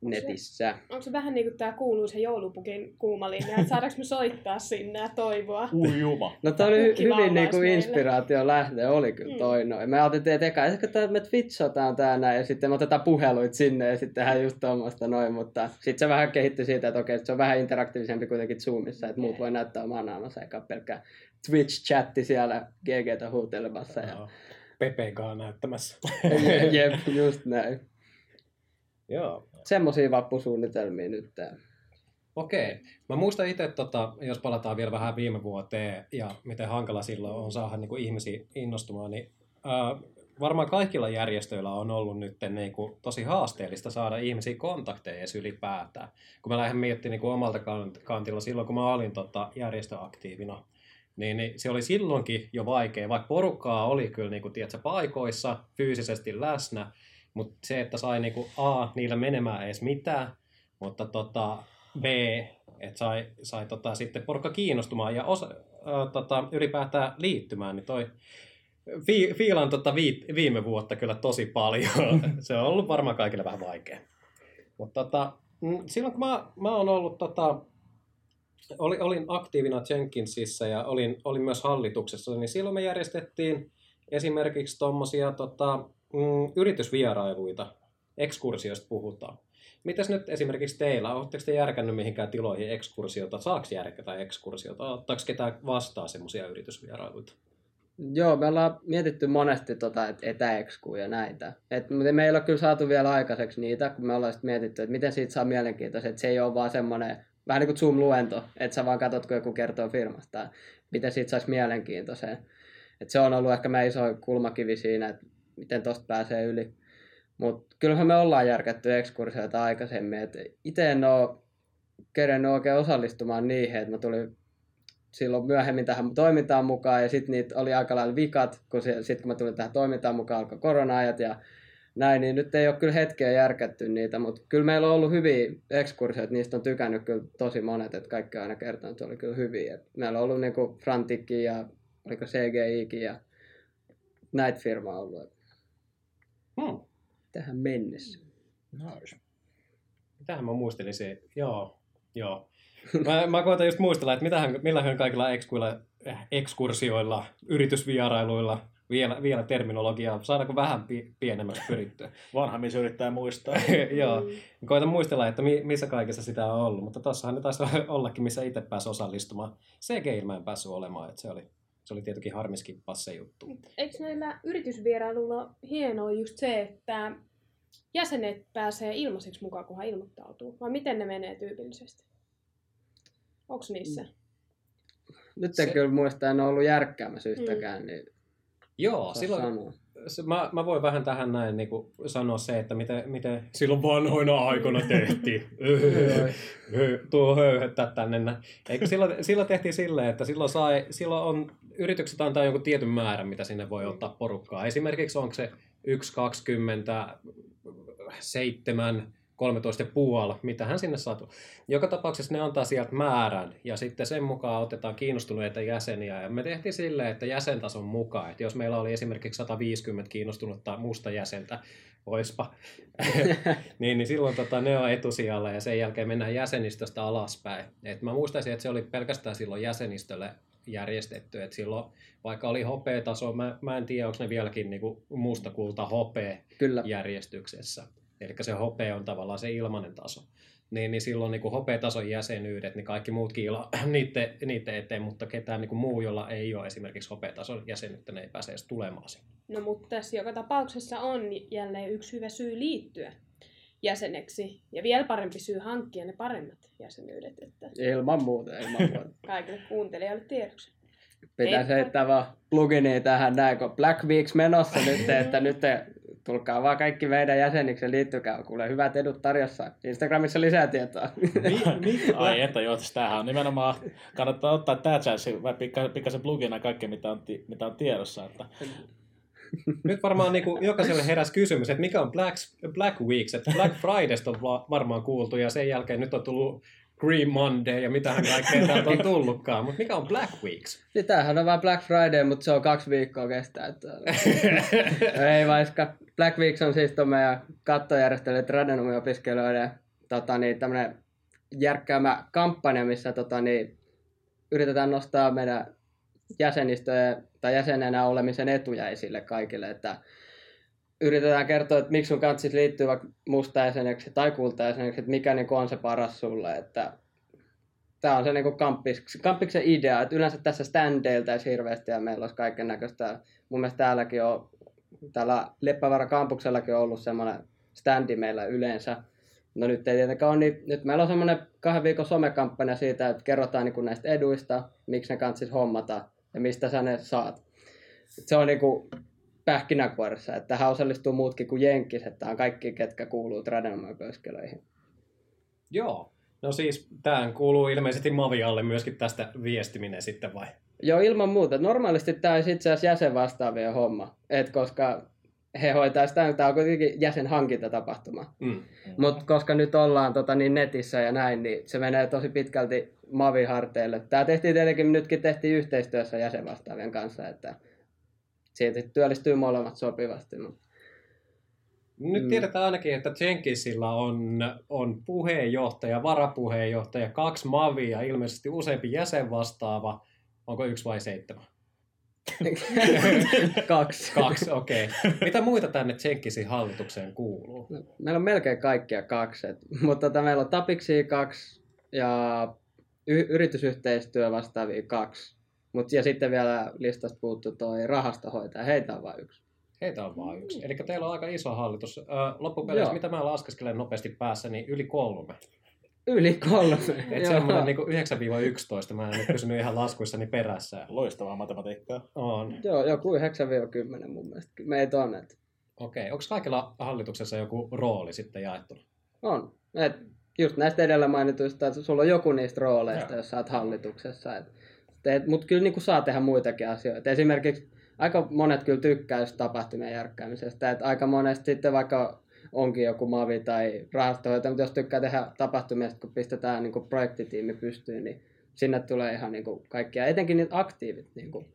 netissä. Onko se vähän niin kuin tämä kuuluisa joulupukin kuuma linja, että saadaanko me soittaa sinne ja toivoa? Ui juma. No toi oli Pukki hyvin niinku meille. inspiraatio lähde, oli kyllä Mm. toi noin. Me ajateltiin, että eka, ehkä tää, me twitchataan tää näin, ja sitten me otetaan puheluit sinne, ja sitten tehdään just tuommoista noin, mutta sitten se vähän kehittyi siitä, että okei, se on vähän interaktiivisempi kuitenkin Zoomissa, että muut voi näyttää omaa naamansa, eikä pelkkä Twitch-chatti siellä GGtä huutelemassa. Ja... Joo. Pepegaa näyttämässä. Jep, just näin. Joo. Semmoisia vappusuunnitelmia nyt. Okei. Mä muistan itse, tota, jos palataan vielä vähän viime vuoteen ja miten hankala silloin on saada niin kuin ihmisiä innostumaan, niin ää, varmaan kaikilla järjestöillä on ollut nyt niin kuin, tosi haasteellista saada ihmisiä kontakteja edes ylipäätään. Kun mä lähden miettimään niin kuin omalta kant- kantilla silloin, kun mä olin tota, järjestöaktiivina, niin, niin se oli silloinkin jo vaikea, vaikka porukkaa oli kyllä niin kuin, tiedätkö, paikoissa fyysisesti läsnä, mutta se, että sai niin kuin, A, niillä menemään edes mitään, mutta tota, B, että sai, sai tota, sitten porukka kiinnostumaan ja osa, äh, tota, ylipäätään liittymään, niin toi fi, fiilan tota, vi, viime vuotta kyllä tosi paljon. se on ollut varmaan kaikille vähän vaikea. Mutta tota, mm, silloin kun mä, mä oon ollut tota, oli, olin aktiivina Jenkinsissa ja olin, olin myös hallituksessa, niin silloin me järjestettiin esimerkiksi tuommoisia tota, mm, yritysvierailuita, ekskursioista puhutaan. Mitäs nyt esimerkiksi teillä, oletteko te järkännyt mihinkään tiloihin ekskursiota? Saako järkätä ekskursiota? Ottaako ketään vastaan semmoisia yritysvierailuita? Joo, me ollaan mietitty monesti tota, et etäekskuja ja näitä. Et, mutta me ei ole kyllä saatu vielä aikaiseksi niitä, kun me ollaan sit mietitty, että miten siitä saa mielenkiintoista. Että se ei ole vaan semmoinen, vähän niin kuin Zoom-luento, että sä vaan katsot, kun joku kertoo firmasta. Miten siitä saisi mielenkiintoiseen. Et se on ollut ehkä meidän iso kulmakivi siinä, että miten tosta pääsee yli. Mutta kyllähän me ollaan järkätty ekskursioita aikaisemmin. Itse en ole kerennyt oikein osallistumaan niihin, että mä tulin silloin myöhemmin tähän toimintaan mukaan ja sitten niitä oli aika lailla vikat, kun sitten kun mä tulin tähän toimintaan mukaan, alkoi korona-ajat ja näin, niin nyt ei ole kyllä hetkeä järkätty niitä, mutta kyllä meillä on ollut hyviä ekskursioita, niistä on tykännyt kyllä tosi monet, että kaikki on aina kertonut, että oli kyllä hyviä. Et meillä on ollut niinku Frantikki ja oliko CGIkin ja näitä firmaa ollut Hmm. tähän mennessä. Nice. Mitähän mä muistelisin? Joo, joo. Mä, mä koitan just muistella, että mitähän, millähän kaikilla ekskuilla, eh, ekskursioilla, yritysvierailuilla, vielä, vielä terminologiaa, saadaanko vähän pi, pienemmäksi pyrittyä. Vanha mies yrittää muistaa. Joo, koitan muistella, että mi, missä kaikessa sitä on ollut, mutta tossahan ne taisi ollakin, missä itse pääsi osallistumaan. CG mä en päässyt olemaan, että se oli, se oli tietenkin harmiskin passe juttu. Eikö näillä yritysvierailuilla hienoa just se, että jäsenet pääsee ilmaiseksi mukaan, kunhan ilmoittautuu? Vai miten ne menee tyypillisesti? Onko niissä? Nyt en Se- kyllä muista, en ole ollut järkkäämässä yhtäkään, niin Joo, silloin, sanoa. se, mä, mä voin vähän tähän näin niin kuin sanoa se, että miten, miten silloin vanhoina aikoina tehtiin. Tuo höyhettää tänne. Eikö silloin, silloin tehtiin silleen, että silloin, sai, silloin on, yritykset antaa jonkun tietyn määrän, mitä sinne voi ottaa porukkaa. Esimerkiksi onko se 1, 20, 7, 13 puoli, mitähän sinne saatu. Joka tapauksessa ne antaa sieltä määrän ja sitten sen mukaan otetaan kiinnostuneita jäseniä. Ja me tehtiin silleen, että jäsentason mukaan, että jos meillä oli esimerkiksi 150 kiinnostunutta musta jäsentä, oispa, niin, niin silloin tota, ne on etusijalla ja sen jälkeen mennään jäsenistöstä alaspäin. Et mä muistaisin, että se oli pelkästään silloin jäsenistölle järjestetty, että silloin vaikka oli hopea-taso, mä, mä en tiedä, onko ne vieläkin niinku musta kulta hopea Kyllä. järjestyksessä. Eli se hopea on tavallaan se ilmainen taso. Niin, niin silloin niin hopea-tason jäsenyydet, niin kaikki muutkin ilo, niiden, niiden eteen, mutta ketään niin muu, jolla ei ole esimerkiksi hopea-tason jäsenyyttä, ne ei pääse edes tulemaan sinne. No mutta tässä joka tapauksessa on jälleen yksi hyvä syy liittyä jäseneksi. Ja vielä parempi syy hankkia ne paremmat jäsenyydet, että Ilman muuta, ilman muuta. kaikille kuuntelijoille tiedoksi. Pitäisi Heippa. heittää vaan pluginia tähän näin, kun Black Weeks menossa nyt, että nyt te tulkaa vaan kaikki meidän jäseniksi ja liittykää. Kuule, hyvät edut tarjossa. Instagramissa lisää tietoa. Ai että joo, siis tämähän on nimenomaan, kannattaa ottaa tämä chanssi, pikkasen plugina kaikki, mitä on, mitä on tiedossa. Että Nyt varmaan niin kuin jokaiselle heräsi kysymys, että mikä on Black, Black Weeks, että Black Fridaysta on va- varmaan kuultu ja sen jälkeen nyt on tullut Green Monday ja mitähän kaikkea täältä on tullutkaan. Mutta mikä on Black Weeks? Niin tämähän on vaan Black Friday, mutta se on kaksi viikkoa kestää. Että... Ei vaikka. Black Weeks on siis tuon meidän kattojärjestely tradenomiopiskelijoiden tota, niin, tämmönen järkkäämä kampanja, missä tota, niin, yritetään nostaa meidän jäsenistöjen tai jäsenenä olemisen etuja esille kaikille, että yritetään kertoa, että miksi sun kanssa liittyy vaikka musta jäseneksi tai kulta jäseneksi, että mikä niin on se paras sulle, että tämä on se niin kamppis, kamppiksen idea, että yleensä tässä standeilta ei hirveästi ja meillä olisi kaiken näköistä. Mun mielestä täälläkin on, täällä Leppävaara kampuksellakin on ollut semmoinen standi meillä yleensä. No nyt ei tietenkään ole, niin nyt meillä on semmoinen kahden viikon somekampanja siitä, että kerrotaan niin näistä eduista, miksi ne kanssa hommata ja mistä sä ne saat. Se on niin kuin pähkinäkuoressa, että tähän osallistuu muutkin kuin Jenkkis, että tämä on kaikki, ketkä kuuluu tradenomiopiskelijoihin. Joo. No siis tähän kuuluu ilmeisesti Mavialle myöskin tästä viestiminen sitten vai? Joo, ilman muuta. Normaalisti tämä olisi itse asiassa jäsenvastaavien homma, et koska he hoitaa sitä, tämä on kuitenkin jäsenhankintatapahtuma. Mm. Mutta koska nyt ollaan tota, niin netissä ja näin, niin se menee tosi pitkälti Mavi-harteille. Tämä tehtiin tietenkin, nytkin tehtiin yhteistyössä jäsenvastaavien kanssa, että siitä työllistyy molemmat sopivasti. Mutta nyt mm. tiedetään ainakin, että Jenkinsillä on, on puheenjohtaja, varapuheenjohtaja, kaksi mavia, ilmeisesti useampi jäsen vastaava. Onko yksi vai seitsemän? Kaksi. kaksi, okei. Okay. Mitä muita tänne Jenkinsin hallitukseen kuuluu? No, meillä on melkein kaikkia kaksi. Et, mutta tota, meillä on Tapiksi kaksi ja y- yritysyhteistyö vastaavia kaksi. Mut, ja sitten vielä listasta puuttu toi rahastohoitaja. Heitä on vain yksi. Heitä on vain yksi. Eli teillä on aika iso hallitus. Loppupeleissä, mitä mä laskeskelen nopeasti päässä, niin yli kolme. Yli kolme. Et semmoinen niin 9-11. Mä en nyt pysynyt ihan laskuissani perässä. Loistavaa matematiikkaa. On. Joo, joku 9-10 mun mielestä. Meitä on. Et... Okei, okay. onko kaikilla hallituksessa joku rooli sitten jaettuna? On. Et just näistä edellä mainituista, että sulla on joku niistä rooleista, Joo. jos sä oot hallituksessa. Et, et, Mutta kyllä niin saa tehdä muitakin asioita. Esimerkiksi aika monet kyllä tykkää tapahtumien järkkäämisestä. Että aika monesti sitten vaikka onkin joku mavi tai rahastohoitaja, mutta jos tykkää tehdä tapahtumia, kun pistetään niin kuin projektitiimi pystyyn, niin sinne tulee ihan niin kuin kaikkia, etenkin niitä aktiivit niin kuin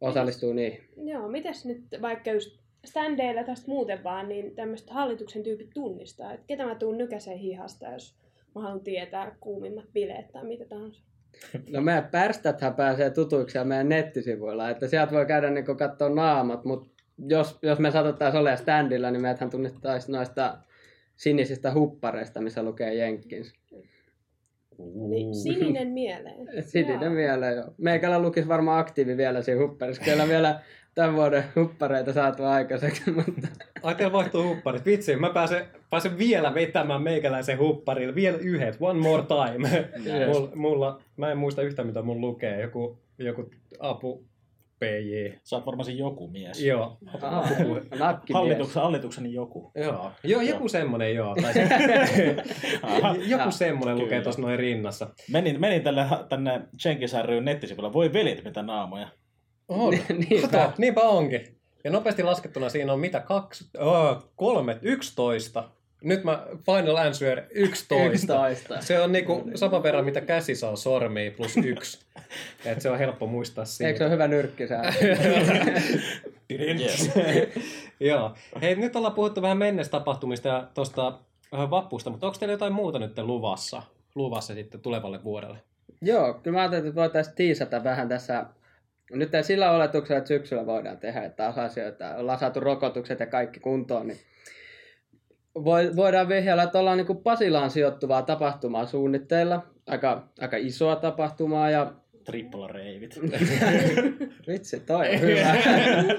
osallistuu niihin. Joo, mitäs nyt vaikka just standeilla tästä muuten vaan, niin tämmöiset hallituksen tyypit tunnistaa, että ketä mä tuun nykäseen hihasta, jos mä haluan tietää kuumimmat bileet tai mitä tahansa. No meidän pärstäthän pääsee tutuiksi meidän nettisivuilla, että sieltä voi käydä niin katsoa naamat, mutta jos, jos me satuttaisiin olemaan standilla, niin meidäthän tunnittaisi noista sinisistä huppareista, missä lukee Jenkkins. Niin, sininen mieleen. sininen joo. mieleen, joo. Meikällä lukisi varmaan aktiivi vielä siinä hupparissa. Kyllä vielä tämän vuoden huppareita saatu aikaiseksi. Mutta... Ai teillä vaihtuu hupparit. Vitsi, mä pääsen, pääsen vielä vetämään meikäläisen hupparille. Vielä yhdet. One more time. mulla, mulla, mä en muista yhtä mitä mun lukee. Joku, joku apu, PJ. Sä oot varmaan joku mies. Joo. hallituksen, hallituksen joku. Joo, joo joku semmonen joo. Tai se, joku semmonen lukee tuossa noin rinnassa. Menin, menin tälle, tänne Jenkins ryn nettisivulle. Voi velit, mitä naamoja. On. niinpä. Kato, niinpä onkin. Ja nopeasti laskettuna siinä on mitä? Kaksi, oh, kolme, yksitoista nyt mä final answer 11. 11. Se on niinku sama verran, mitä käsi saa sormia plus yksi. Et se on helppo muistaa siitä. Eikö se ole hyvä nyrkkisää? yes. Joo. Hei, nyt ollaan puhuttu vähän mennessä tapahtumista ja tuosta vappusta, mutta onko teillä jotain muuta nyt luvassa, luvassa sitten tulevalle vuodelle? Joo, kyllä mä ajattelin, että voitaisiin tiisata vähän tässä nyt ei sillä oletuksella, että syksyllä voidaan tehdä, että taas asioita, ollaan saatu rokotukset ja kaikki kuntoon, niin voidaan vihjailla, että ollaan niin Pasilaan sijoittuvaa tapahtumaa suunnitteilla. Aika, aika isoa tapahtumaa ja Trippolareivit. Vitsi, toi on hyvä.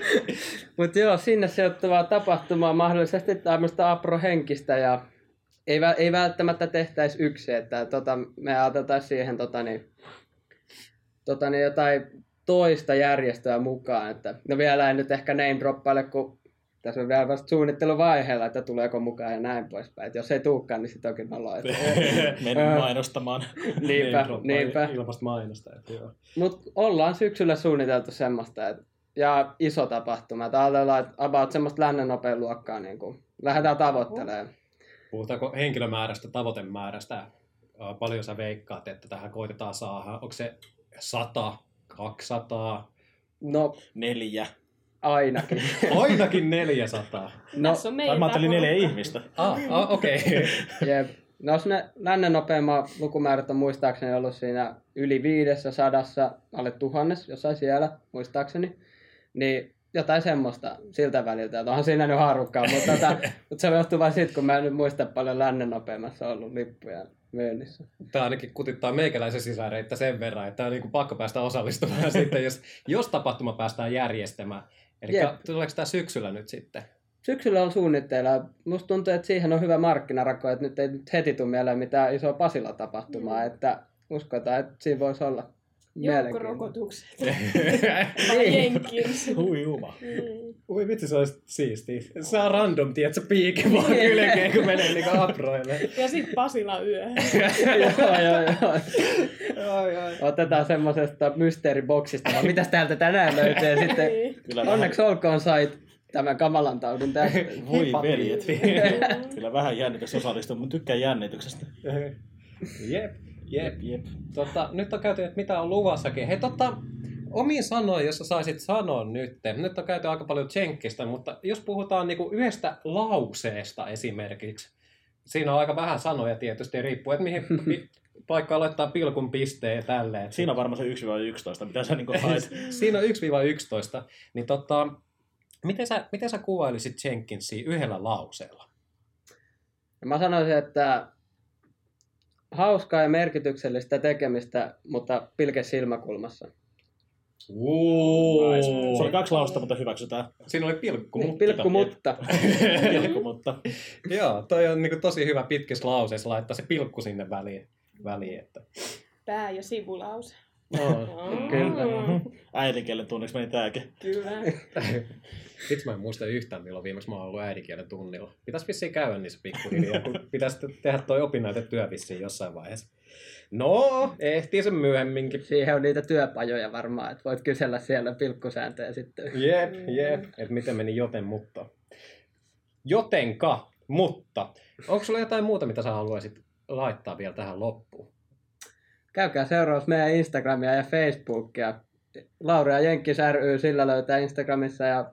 Mutta joo, sinne sijoittuvaa tapahtumaa mahdollisesti tämmöistä apro-henkistä ja ei, ei välttämättä tehtäisi yksi, että tota, me ajateltaisiin siihen tota, niin, tota, niin jotain toista järjestöä mukaan. Että, no vielä en nyt ehkä name droppaile, kun tässä on vielä vasta suunnitteluvaiheella, että tuleeko mukaan ja näin poispäin. Et jos ei tulekaan, niin sitten onkin noloa. Menin mainostamaan. niinpä, niinpä. Ilmasta mainosta. Mutta ollaan syksyllä suunniteltu semmoista, että ja iso tapahtuma. Että ajatellaan, että about semmoista lännen nopean luokkaa niin kuin lähdetään tavoittelemaan. Puhutaanko henkilömäärästä, tavoitemäärästä? äh, paljon sä veikkaat, että tähän koitetaan saada? Onko se 100, 200, No, Neljä. Ainakin. ainakin 400? No, Tässä on meidän Mä ajattelin neljä ihmistä. Ah, ah okei. Okay. jep. No, jos ne lännen nopeimmat lukumäärät on muistaakseni ollut siinä yli viidessä sadassa, alle tuhannes, jossain siellä, muistaakseni, niin jotain semmoista siltä väliltä. että Onhan siinä nyt haarukkaa, mutta, tota, mutta se johtuu vain siitä, kun mä en nyt muista paljon lännen nopeammassa ollut lippuja myynnissä. Tämä ainakin kutittaa meikäläisen sisäreittä sen verran, että on niin pakko päästä osallistumaan sitten, jos, jos tapahtuma päästään järjestämään. Eli Jep. tuleeko tämä syksyllä nyt sitten? Syksyllä on suunnitteilla. Musta tuntuu, että siihen on hyvä markkinarako, että nyt ei nyt heti tule mieleen mitään isoa Pasila-tapahtumaa, Mm. että uskotaan, että siinä voisi olla. Joukkorokotukset. Tai Jenkins. Hui juma. Mm. Ui vitsi, se olisi siistiä. Saa random, tiedätkö, piikin vaan kylkeen, kun menee niinku aproille. Ja sit Pasila yö. joo, joo, joo. Otetaan semmosesta mysteeriboksista, vaan mitäs täältä tänään löytyy ja sitten Niin. Kyllä vähän, onneksi olkoon sait tämän kamalan taudin tästä. voi veljet. Kyllä vähän jännitys osallistuu, mutta tykkään jännityksestä. Jep, jep. jep. Tota, nyt on käyty, että mitä on luvassakin. Hei, tota, omiin sanoin, jos sä saisit sanoa nyt. Nyt on käyty aika paljon tsenkkistä, mutta jos puhutaan niinku yhdestä lauseesta esimerkiksi, siinä on aika vähän sanoja tietysti, riippuu, että mihin pi- paikkaan laittaa pilkun pisteen ja tälleen. Siinä on varmaan se 1-11, mitä sä niinku haet. Siinä on 1-11. Niin tota, miten sä, miten sä kuvailisit Jenkinsia yhdellä lauseella? Ja mä sanoisin, että hauskaa ja merkityksellistä tekemistä, mutta pilke silmäkulmassa. Nice. Se oli kaksi lausetta, mutta hyväksytään. Siinä oli pilkku, mutta... Pilkku mutta. Pilkku, mutta Joo, toi on niinku tosi hyvä pitkissä lauseissa laittaa se pilkku sinne väliin. väliin että. Pää- ja sivulause. Oh, kyllä. äidinkielen tunneksi meni tääkin. Kyllä. Itse mä en muista yhtään, milloin viimeksi mä oon ollut äidinkielen tunnilla. Pitäisi vissiin käydä niissä pikkuhiljaa, kun pitäisi tehdä toi opinnäytetyö vissiin jossain vaiheessa. No, ehtii se myöhemminkin. Siihen on niitä työpajoja varmaan, että voit kysellä siellä pilkkusääntöjä sitten. Jep, jep. Että miten meni joten mutta. Jotenka, mutta. Onko sulla jotain muuta, mitä sä haluaisit laittaa vielä tähän loppuun? Käykää seuraavassa meidän Instagramia ja Facebookia. Laura ja Jenkkis ry, sillä löytää Instagramissa ja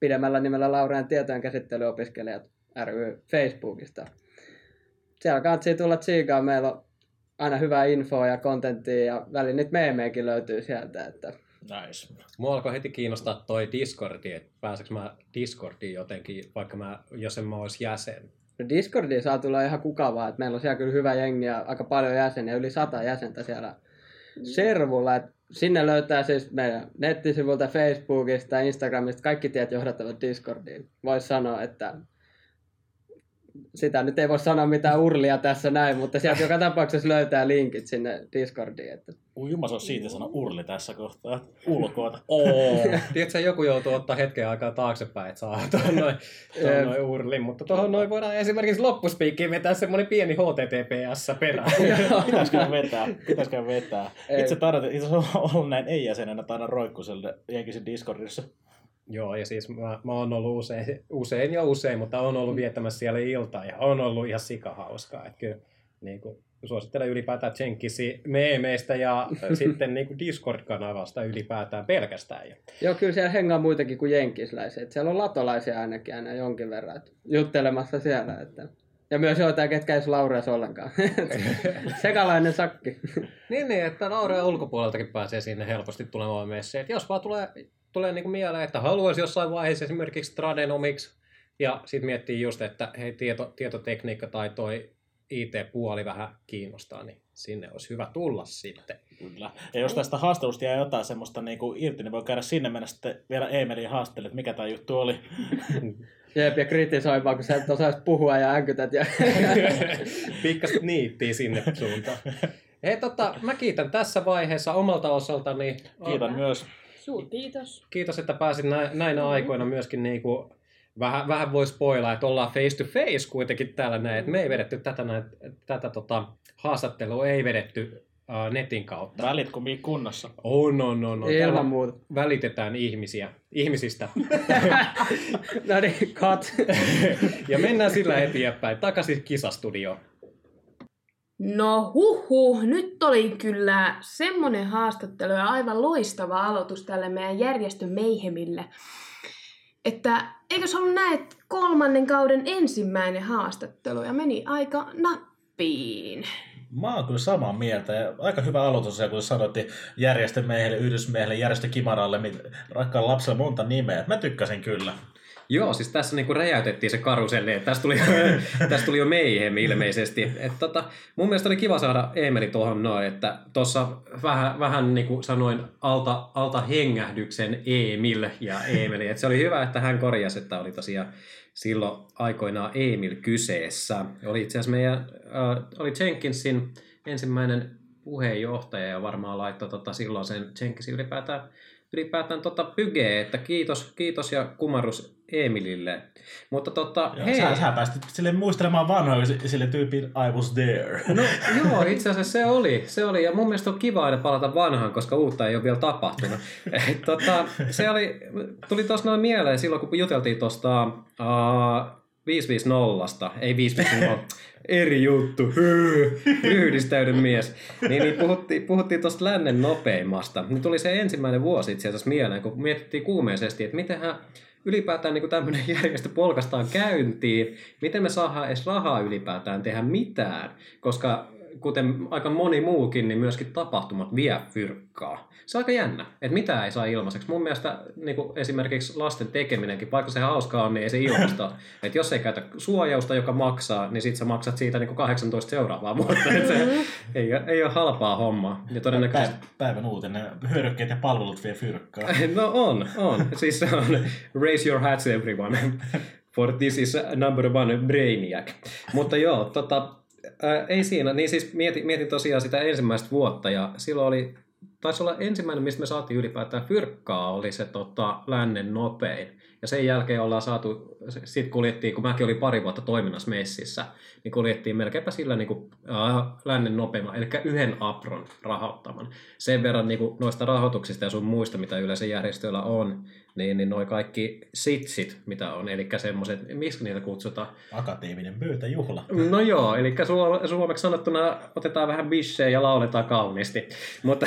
pidemmällä nimellä Laurean tietojen käsittelyopiskelijat ry Facebookista. Siellä kannattaa tulla tsiikaa. Meillä on aina hyvää infoa ja kontenttia ja väliin nyt löytyy sieltä. Että Nice. Mua alkoi heti kiinnostaa toi Discordi, että pääseekö mä Discordiin jotenkin, vaikka mä, jos en mä olisi jäsen. No Discordiin saa tulla ihan kuka vaan. Että meillä on siellä kyllä hyvä jengi ja aika paljon jäseniä, yli sata jäsentä siellä servulla. Et sinne löytää siis meidän nettisivulta, Facebookista, Instagramista, kaikki tiet johdattavat Discordiin. Voisi sanoa, että sitä nyt ei voi sanoa mitään urlia tässä näin, mutta sieltä joka tapauksessa löytää linkit sinne Discordiin. Että Ui jumma, se on siitä sana urli tässä kohtaa. Ulkoota. Oo. Tiedätkö, joku joutuu ottaa hetken aikaa taaksepäin, että saa tuohon noin, tuohon noin urlin, mutta tuohon noin voidaan esimerkiksi loppuspiikkiin vetää semmoinen pieni HTTPS perään. Pitäisikö vetää? Pitäisikö vetää? Itse tarvitsen, itse olen ollut näin ei-jäsenenä tai aina roikkuselle jenkisin Discordissa. Joo, ja siis mä, mä oon ollut usein, usein ja usein, mutta on ollut viettämässä siellä iltaa ja on ollut ihan sikahauskaa. Että kyllä niin kuin, suosittelen ylipäätään Jenkisi meemeistä ja sitten niin kuin Discord-kanavasta ylipäätään pelkästään. Joo, kyllä siellä hengaa muitakin kuin jenkisläisiä. Että siellä on latolaisia ainakin aina jonkin verran että juttelemassa siellä. Että... Ja myös joitain, ketkä ei Laureas ollenkaan. Sekalainen sakki. Niin, niin, että Laura ulkopuoleltakin pääsee sinne helposti tulemaan messiin. Että jos vaan tulee, tulee niin kuin mieleen, että haluaisi jossain vaiheessa esimerkiksi Tradenomics, ja sitten miettii just, että hei, tieto, tietotekniikka tai toi IT-puoli vähän kiinnostaa, niin sinne olisi hyvä tulla sitten. Kyllä. Ja jos tästä haastelusta jää jotain semmoista niin kuin irti, niin voi käydä sinne mennä sitten vielä e-mailiin haastelle, että mikä tämä juttu oli. Jep, ja kritisoimaan, kun sä et osaisi puhua ja änkytät. Ja... Pikkasen niittiin sinne suuntaan. Hei, tota, mä kiitän tässä vaiheessa omalta osaltani. Kiitän myös. Suur kiitos. Kiitos, että pääsin nä- näinä aikoina myöskin niinku, vähän, vähän voi spoilaa, että ollaan face to face kuitenkin täällä näin. Et me ei vedetty tätä, näin, tätä tota, haastattelua, ei vedetty uh, netin kautta. Välit kun kunnossa. On, on, on. on. Ilman Täällä muuta. välitetään ihmisiä, ihmisistä. No niin, cut. ja mennään sillä eteenpäin. Takaisin kisastudioon. No huhu, nyt oli kyllä semmonen haastattelu ja aivan loistava aloitus tälle meidän järjestön Meihemille. Että eikö se ollut näin, että kolmannen kauden ensimmäinen haastattelu ja meni aika nappiin. Mä oon kyllä samaa mieltä. Ja aika hyvä aloitus, ja kun sanottiin järjestömiehelle, yhdysmiehelle, järjestökimaralle, rakkaalle lapselle monta nimeä. Mä tykkäsin kyllä. Joo, siis tässä niinku räjäytettiin se karuselli, että tästä tuli, tästä tuli jo meihem ilmeisesti. Et tota, mun mielestä oli kiva saada Eemeli tuohon noin, että tuossa vähän, vähän niin kuin sanoin alta, alta hengähdyksen Emil ja Eemeli. Et se oli hyvä, että hän korjasi, että oli tosiaan silloin aikoinaan Emil kyseessä. Oli itse asiassa meidän, äh, oli Jenkinsin ensimmäinen puheenjohtaja ja varmaan laittoi tota silloin sen Jenkinsin ylipäätään ylipäätään tota pygee, että kiitos, kiitos ja kumarus Emilille. Mutta tota, Joo, hei. Sä, sä päästit sille muistelemaan vanhoja si- sille tyypin I was there. No joo, itse asiassa se oli, se oli. Ja mun mielestä on kiva aina palata vanhaan, koska uutta ei ole vielä tapahtunut. Et, tota, se oli, tuli tuossa noin mieleen silloin, kun juteltiin tuosta uh, 550, ei 550, eri juttu, hyy, ryhdistäydy mies. Niin, niin puhuttiin, puhuttiin tuosta lännen nopeimmasta. Niin tuli se ensimmäinen vuosi itse asiassa mieleen, kun mietittiin kuumeisesti, että mitenhän ylipäätään niin tämmöinen järjestö polkastaan käyntiin, miten me saadaan edes rahaa ylipäätään tehdä mitään, koska kuten aika moni muukin, niin myöskin tapahtumat vie fyrkkaa. Se on aika jännä, että mitä ei saa ilmaiseksi. Mun mielestä niin kuin esimerkiksi lasten tekeminenkin, vaikka se hauskaa on, niin ei se ilmasta. että jos ei käytä suojausta, joka maksaa, niin sit sä maksat siitä niin kuin 18 seuraavaa vuotta. Et se ei, ole- ei ole halpaa hommaa. Ja todennäköisesti Päivän, päivän uutinen. Hyödykkeet ja palvelut vie fyrkkaa. No on, on. Siis se on raise your hats everyone. For this is number one brainiac. Mutta joo, tota, ää, ei siinä. Niin siis mietin, mietin tosiaan sitä ensimmäistä vuotta ja silloin oli, taisi olla ensimmäinen, mistä me saatiin ylipäätään fyrkkaa, oli se tota, lännen nopein. Ja sen jälkeen ollaan saatu, sitten kuljettiin, kun mäkin olin pari vuotta toiminnassa messissä, niin kuljettiin melkeinpä sillä niin kuin, äh, lännen nopeimman, eli yhden apron rahoittaman. Sen verran niin kuin, noista rahoituksista ja sun muista, mitä yleensä järjestöillä on, niin, niin noi kaikki sitsit, mitä on, eli semmoiset, miksi niitä kutsutaan? Akateeminen myötäjuhla. No joo, eli suom- suomeksi sanottuna otetaan vähän bissejä ja lauletaan kauniisti, mutta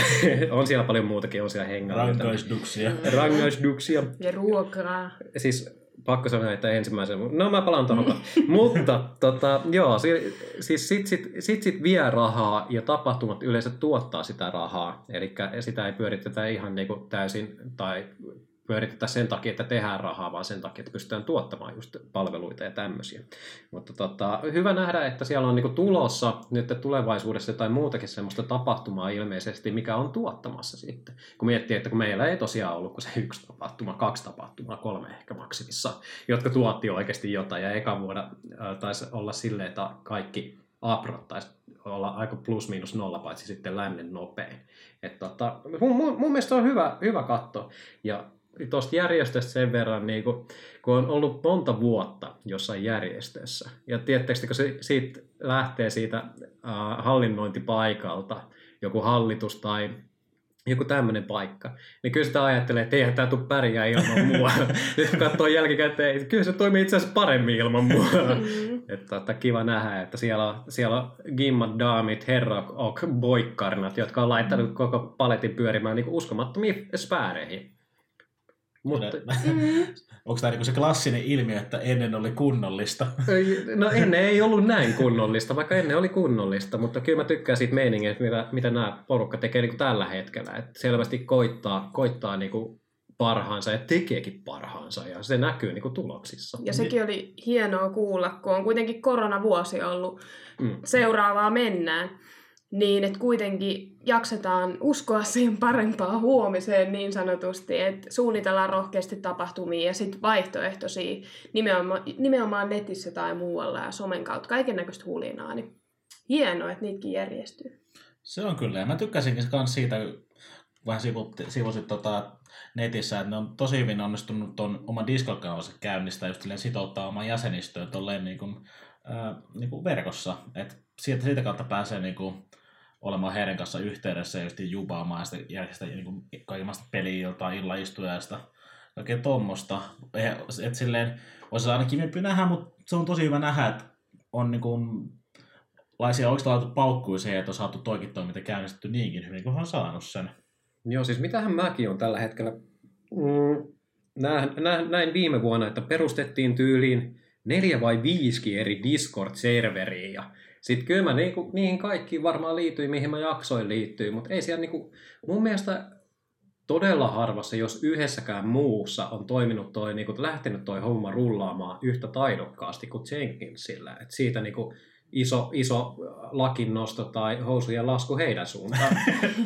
on siellä paljon muutakin, on siellä hengailuita. Rangaistuksia. Rangaistuksia Ja ruokaa. Siis pakko sanoa, että ensimmäisen, no mä palaan tuohon. Mutta tota, joo, si, siis sit, sit, sit, sit vie rahaa ja tapahtumat yleensä tuottaa sitä rahaa. Eli sitä ei pyöritetä ihan niin kuin täysin tai pyöritetä sen takia, että tehdään rahaa, vaan sen takia, että pystytään tuottamaan just palveluita ja tämmöisiä. Mutta tota, hyvä nähdä, että siellä on niinku tulossa nyt tulevaisuudessa tai muutakin semmoista tapahtumaa ilmeisesti, mikä on tuottamassa sitten. Kun miettii, että kun meillä ei tosiaan ollut kuin se yksi tapahtuma, kaksi tapahtumaa, kolme ehkä maksimissa, jotka tuotti oikeasti jotain. Ja eka vuonna taisi olla silleen, että kaikki aprot taisi olla aika plus miinus nolla, paitsi sitten lännen nopein. Et tota, mun, mun, mun mielestä se on hyvä, hyvä katto. Ja tuosta järjestöstä sen verran, niin kun, kun on ollut monta vuotta jossain järjestössä, ja tiedättekö, kun se siitä lähtee siitä äh, hallinnointipaikalta, joku hallitus tai joku tämmöinen paikka, niin kyllä sitä ajattelee, että eihän tämä tule pärjää ilman mua. Nyt kun katsoo jälkikäteen, että kyllä se toimii itse asiassa paremmin ilman mua. Mm. Että tota, kiva nähdä, että siellä on, siellä on gimmat, daamit, herra, ok, boikkarnat, jotka on laittanut koko paletin pyörimään niin uskomattomiin sfääreihin. Mutta, Mm. Onko tämä niinku se klassinen ilmiö, että ennen oli kunnollista? No ennen ei ollut näin kunnollista, vaikka ennen oli kunnollista, mutta kyllä mä tykkään siitä meiningistä, mitä, mitä nämä porukka tekee niin kuin tällä hetkellä. Että selvästi koittaa, koittaa niin kuin parhaansa ja tekeekin parhaansa ja se näkyy niin kuin tuloksissa. Ja sekin oli hienoa kuulla, kun on kuitenkin koronavuosi ollut. Mm. Seuraavaa mennään. Niin, että kuitenkin jaksetaan uskoa siihen parempaan huomiseen niin sanotusti, että suunnitellaan rohkeasti tapahtumia ja sitten vaihtoehtoisia nimenomaan, nimenomaan netissä tai muualla ja somen kautta, kaiken näköistä hulinaa, niin hienoa, että niitäkin järjestyy. Se on kyllä, ja mä tykkäsinkin myös siitä, vähän sivusit, tota netissä, että ne on tosi hyvin onnistunut tuon oman Discord-kanavansa käynnistää just sitouttaa oman jäsenistöön tolleen niin kuin, ää, niin kuin verkossa, että siitä, siitä kautta pääsee niin kuin, olemaan heidän kanssa yhteydessä ja just jubaamaan ja järjestää niin kuin, kaikenlaista peli-iltaa, illaistujaista, kaikkea tommosta. Että silleen, olisi aina kivempi nähdä, mutta se on tosi hyvä nähdä, että on niin kuin, laisia onko laittu paukkuja siihen, että on saatu toikin toiminta käynnistetty niinkin hyvin, kun on saanut sen. Joo, siis mitähän mäkin on tällä hetkellä. Mm, näin, näin, viime vuonna, että perustettiin tyyliin neljä vai viisikin eri Discord-serveriä. Ja sitten kyllä mä niinku, niihin kaikkiin varmaan liityin, mihin mä jaksoin liittyy, mutta ei siellä niinku, mun mielestä todella harvassa, jos yhdessäkään muussa on toiminut toi, niinku, lähtenyt toi homma rullaamaan yhtä taidokkaasti kuin Jenkinsillä. Et siitä niinku, iso, iso lakin nosto tai housujen lasku heidän suuntaan.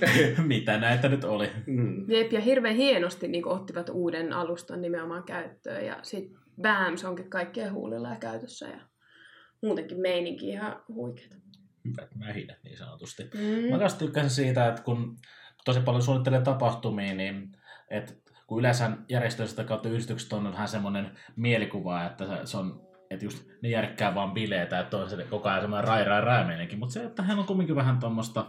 Mitä näitä nyt oli? Mm. Jep, ja hirveän hienosti niin ottivat uuden alustan nimenomaan käyttöön. Ja sitten BAMS onkin kaikkien huulilla ja käytössä. Ja muutenkin meininki ihan huikeeta. Hyvät mähinät niin sanotusti. Mm. Mä kanssa tykkäsin siitä, että kun tosi paljon suunnittelee tapahtumia, niin että kun yleensä järjestöistä kautta yhdistykset on vähän semmoinen mielikuva, että se- on että just ne järkkää vaan bileitä, että on se koko ajan semmoinen rai rai rai meininki. mutta se, että hän on kumminkin vähän tuommoista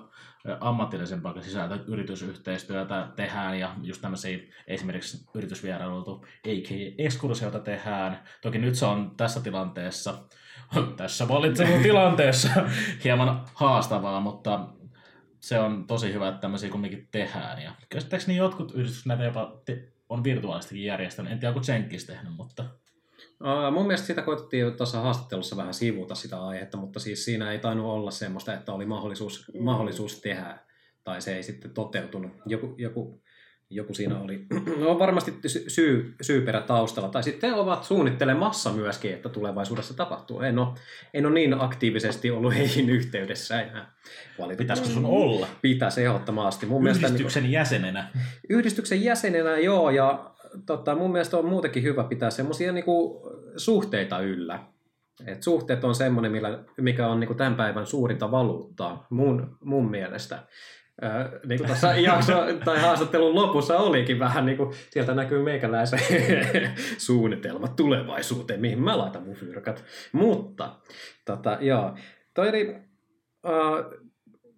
ammatillisempaa sisältöä, yritysyhteistyötä tehdään ja just tämmöisiä esimerkiksi yritysvierailuilta, a.k.a. ekskursioita tehdään. Toki nyt se on tässä tilanteessa, tässä valitsevan tilanteessa hieman haastavaa, mutta se on tosi hyvä, että tämmöisiä kumminkin tehdään. Ja käsittääkseni jotkut yhdistykset näitä jopa te- on virtuaalistikin järjestänyt. En tiedä, onko Jenkins tehnyt, mutta Uh, mun mielestä sitä koitettiin tuossa haastattelussa vähän sivuta sitä aihetta, mutta siis siinä ei tainnut olla semmoista, että oli mahdollisuus, mahdollisuus tehdä, tai se ei sitten toteutunut. Joku, joku, joku siinä oli, no varmasti sy- syy, syyperä taustalla, tai sitten ovat suunnittelemassa myöskin, että tulevaisuudessa tapahtuu. En ole, en ole niin aktiivisesti ollut heihin yhteydessä enää. pitäisikö sun olla Pitäisi ehdottomasti. Mun mielestä niin yhdistyksen jäsenenä? yhdistyksen jäsenenä joo, ja tota, mun mielestä on muutenkin hyvä pitää semmoisia niinku, suhteita yllä. Et suhteet on semmoinen, millä, mikä on niinku, tämän päivän suurinta valuuttaa mun, mun mielestä. Öö, niin kuin tuossa jakso tai haastattelun lopussa olikin vähän niin kuin, sieltä näkyy meikäläisen suunnitelmat tulevaisuuteen, mihin mä laitan mun fyrkat. Mutta, tota, joo, toi oli, uh,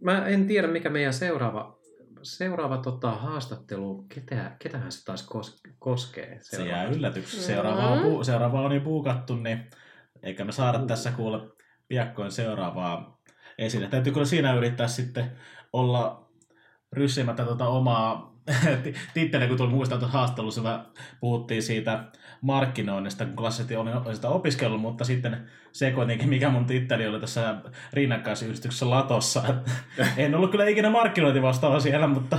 mä en tiedä mikä meidän seuraava, seuraava tota, haastattelu, ketä, ketähän se taas kos, koskee? Se seuraavaksi? jää yllätyksi. Seuraava on, pu- seuraava on jo puukattu, niin eikä me saada tässä kuule piakkoin seuraavaa esille. Täytyy kyllä siinä yrittää sitten olla ryssimättä tuota omaa ti- titteliä, kun tuli muistaa tuossa haastattelussa, me puhuttiin siitä markkinoinnista, kun klassisesti olin olin sitä opiskellut, mutta sitten se kuitenkin, mikä mun titteli oli tässä rinnakkaisyhdistyksessä Latossa. en ollut kyllä ikinä markkinointivastaava siellä, mutta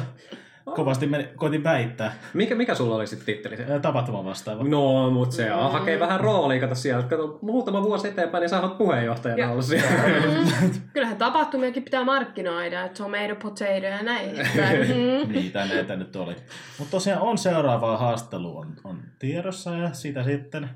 kovasti meni, koitin väittää. Mikä, mikä sulla oli sitten titteli? Tapahtuma vastaava. No, mutta se Mm. hakee vähän roolia, kato siellä. Kato, muutama vuosi eteenpäin, niin sä oot puheenjohtajana Ja- ollut siellä. Kyllähän tapahtumiakin pitää markkinoida, että tomato potato ja näin. Mm. Niitä näitä nyt oli. Mutta tosiaan on seuraava haastelu on, on tiedossa ja siitä sitten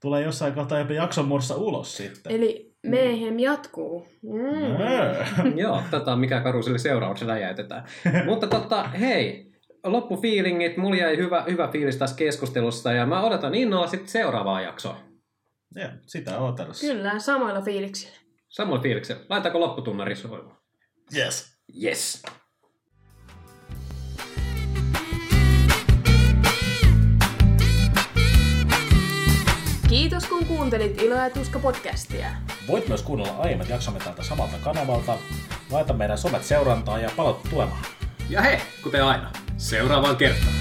tulee jossain kohtaa jopa jakson muodossa ulos sitten. Eli Mayhem jatkuu. Mm. Öö. Joo, tota, mikä karuselle seurauksena jätetään. Mutta totta, hei, loppufiilingit, mulla jäi hyvä, hyvä fiilis tässä keskustelussa ja mä odotan innolla sitten seuraavaa jaksoa. Ja, sitä odotellessa. Kyllä, samoilla fiiliksillä. Samoin fiiliksellä. Laitako lopputunnari soimaan? Yes. Yes. Kiitos kun kuuntelit Ilo ja Tuska podcastia. Voit myös kuunnella aiemmat jaksomme tältä samalta kanavalta. Laita meidän somet seurantaa ja palauta tulemaan. Ja hei, kuten aina, seuraavaan kertaan.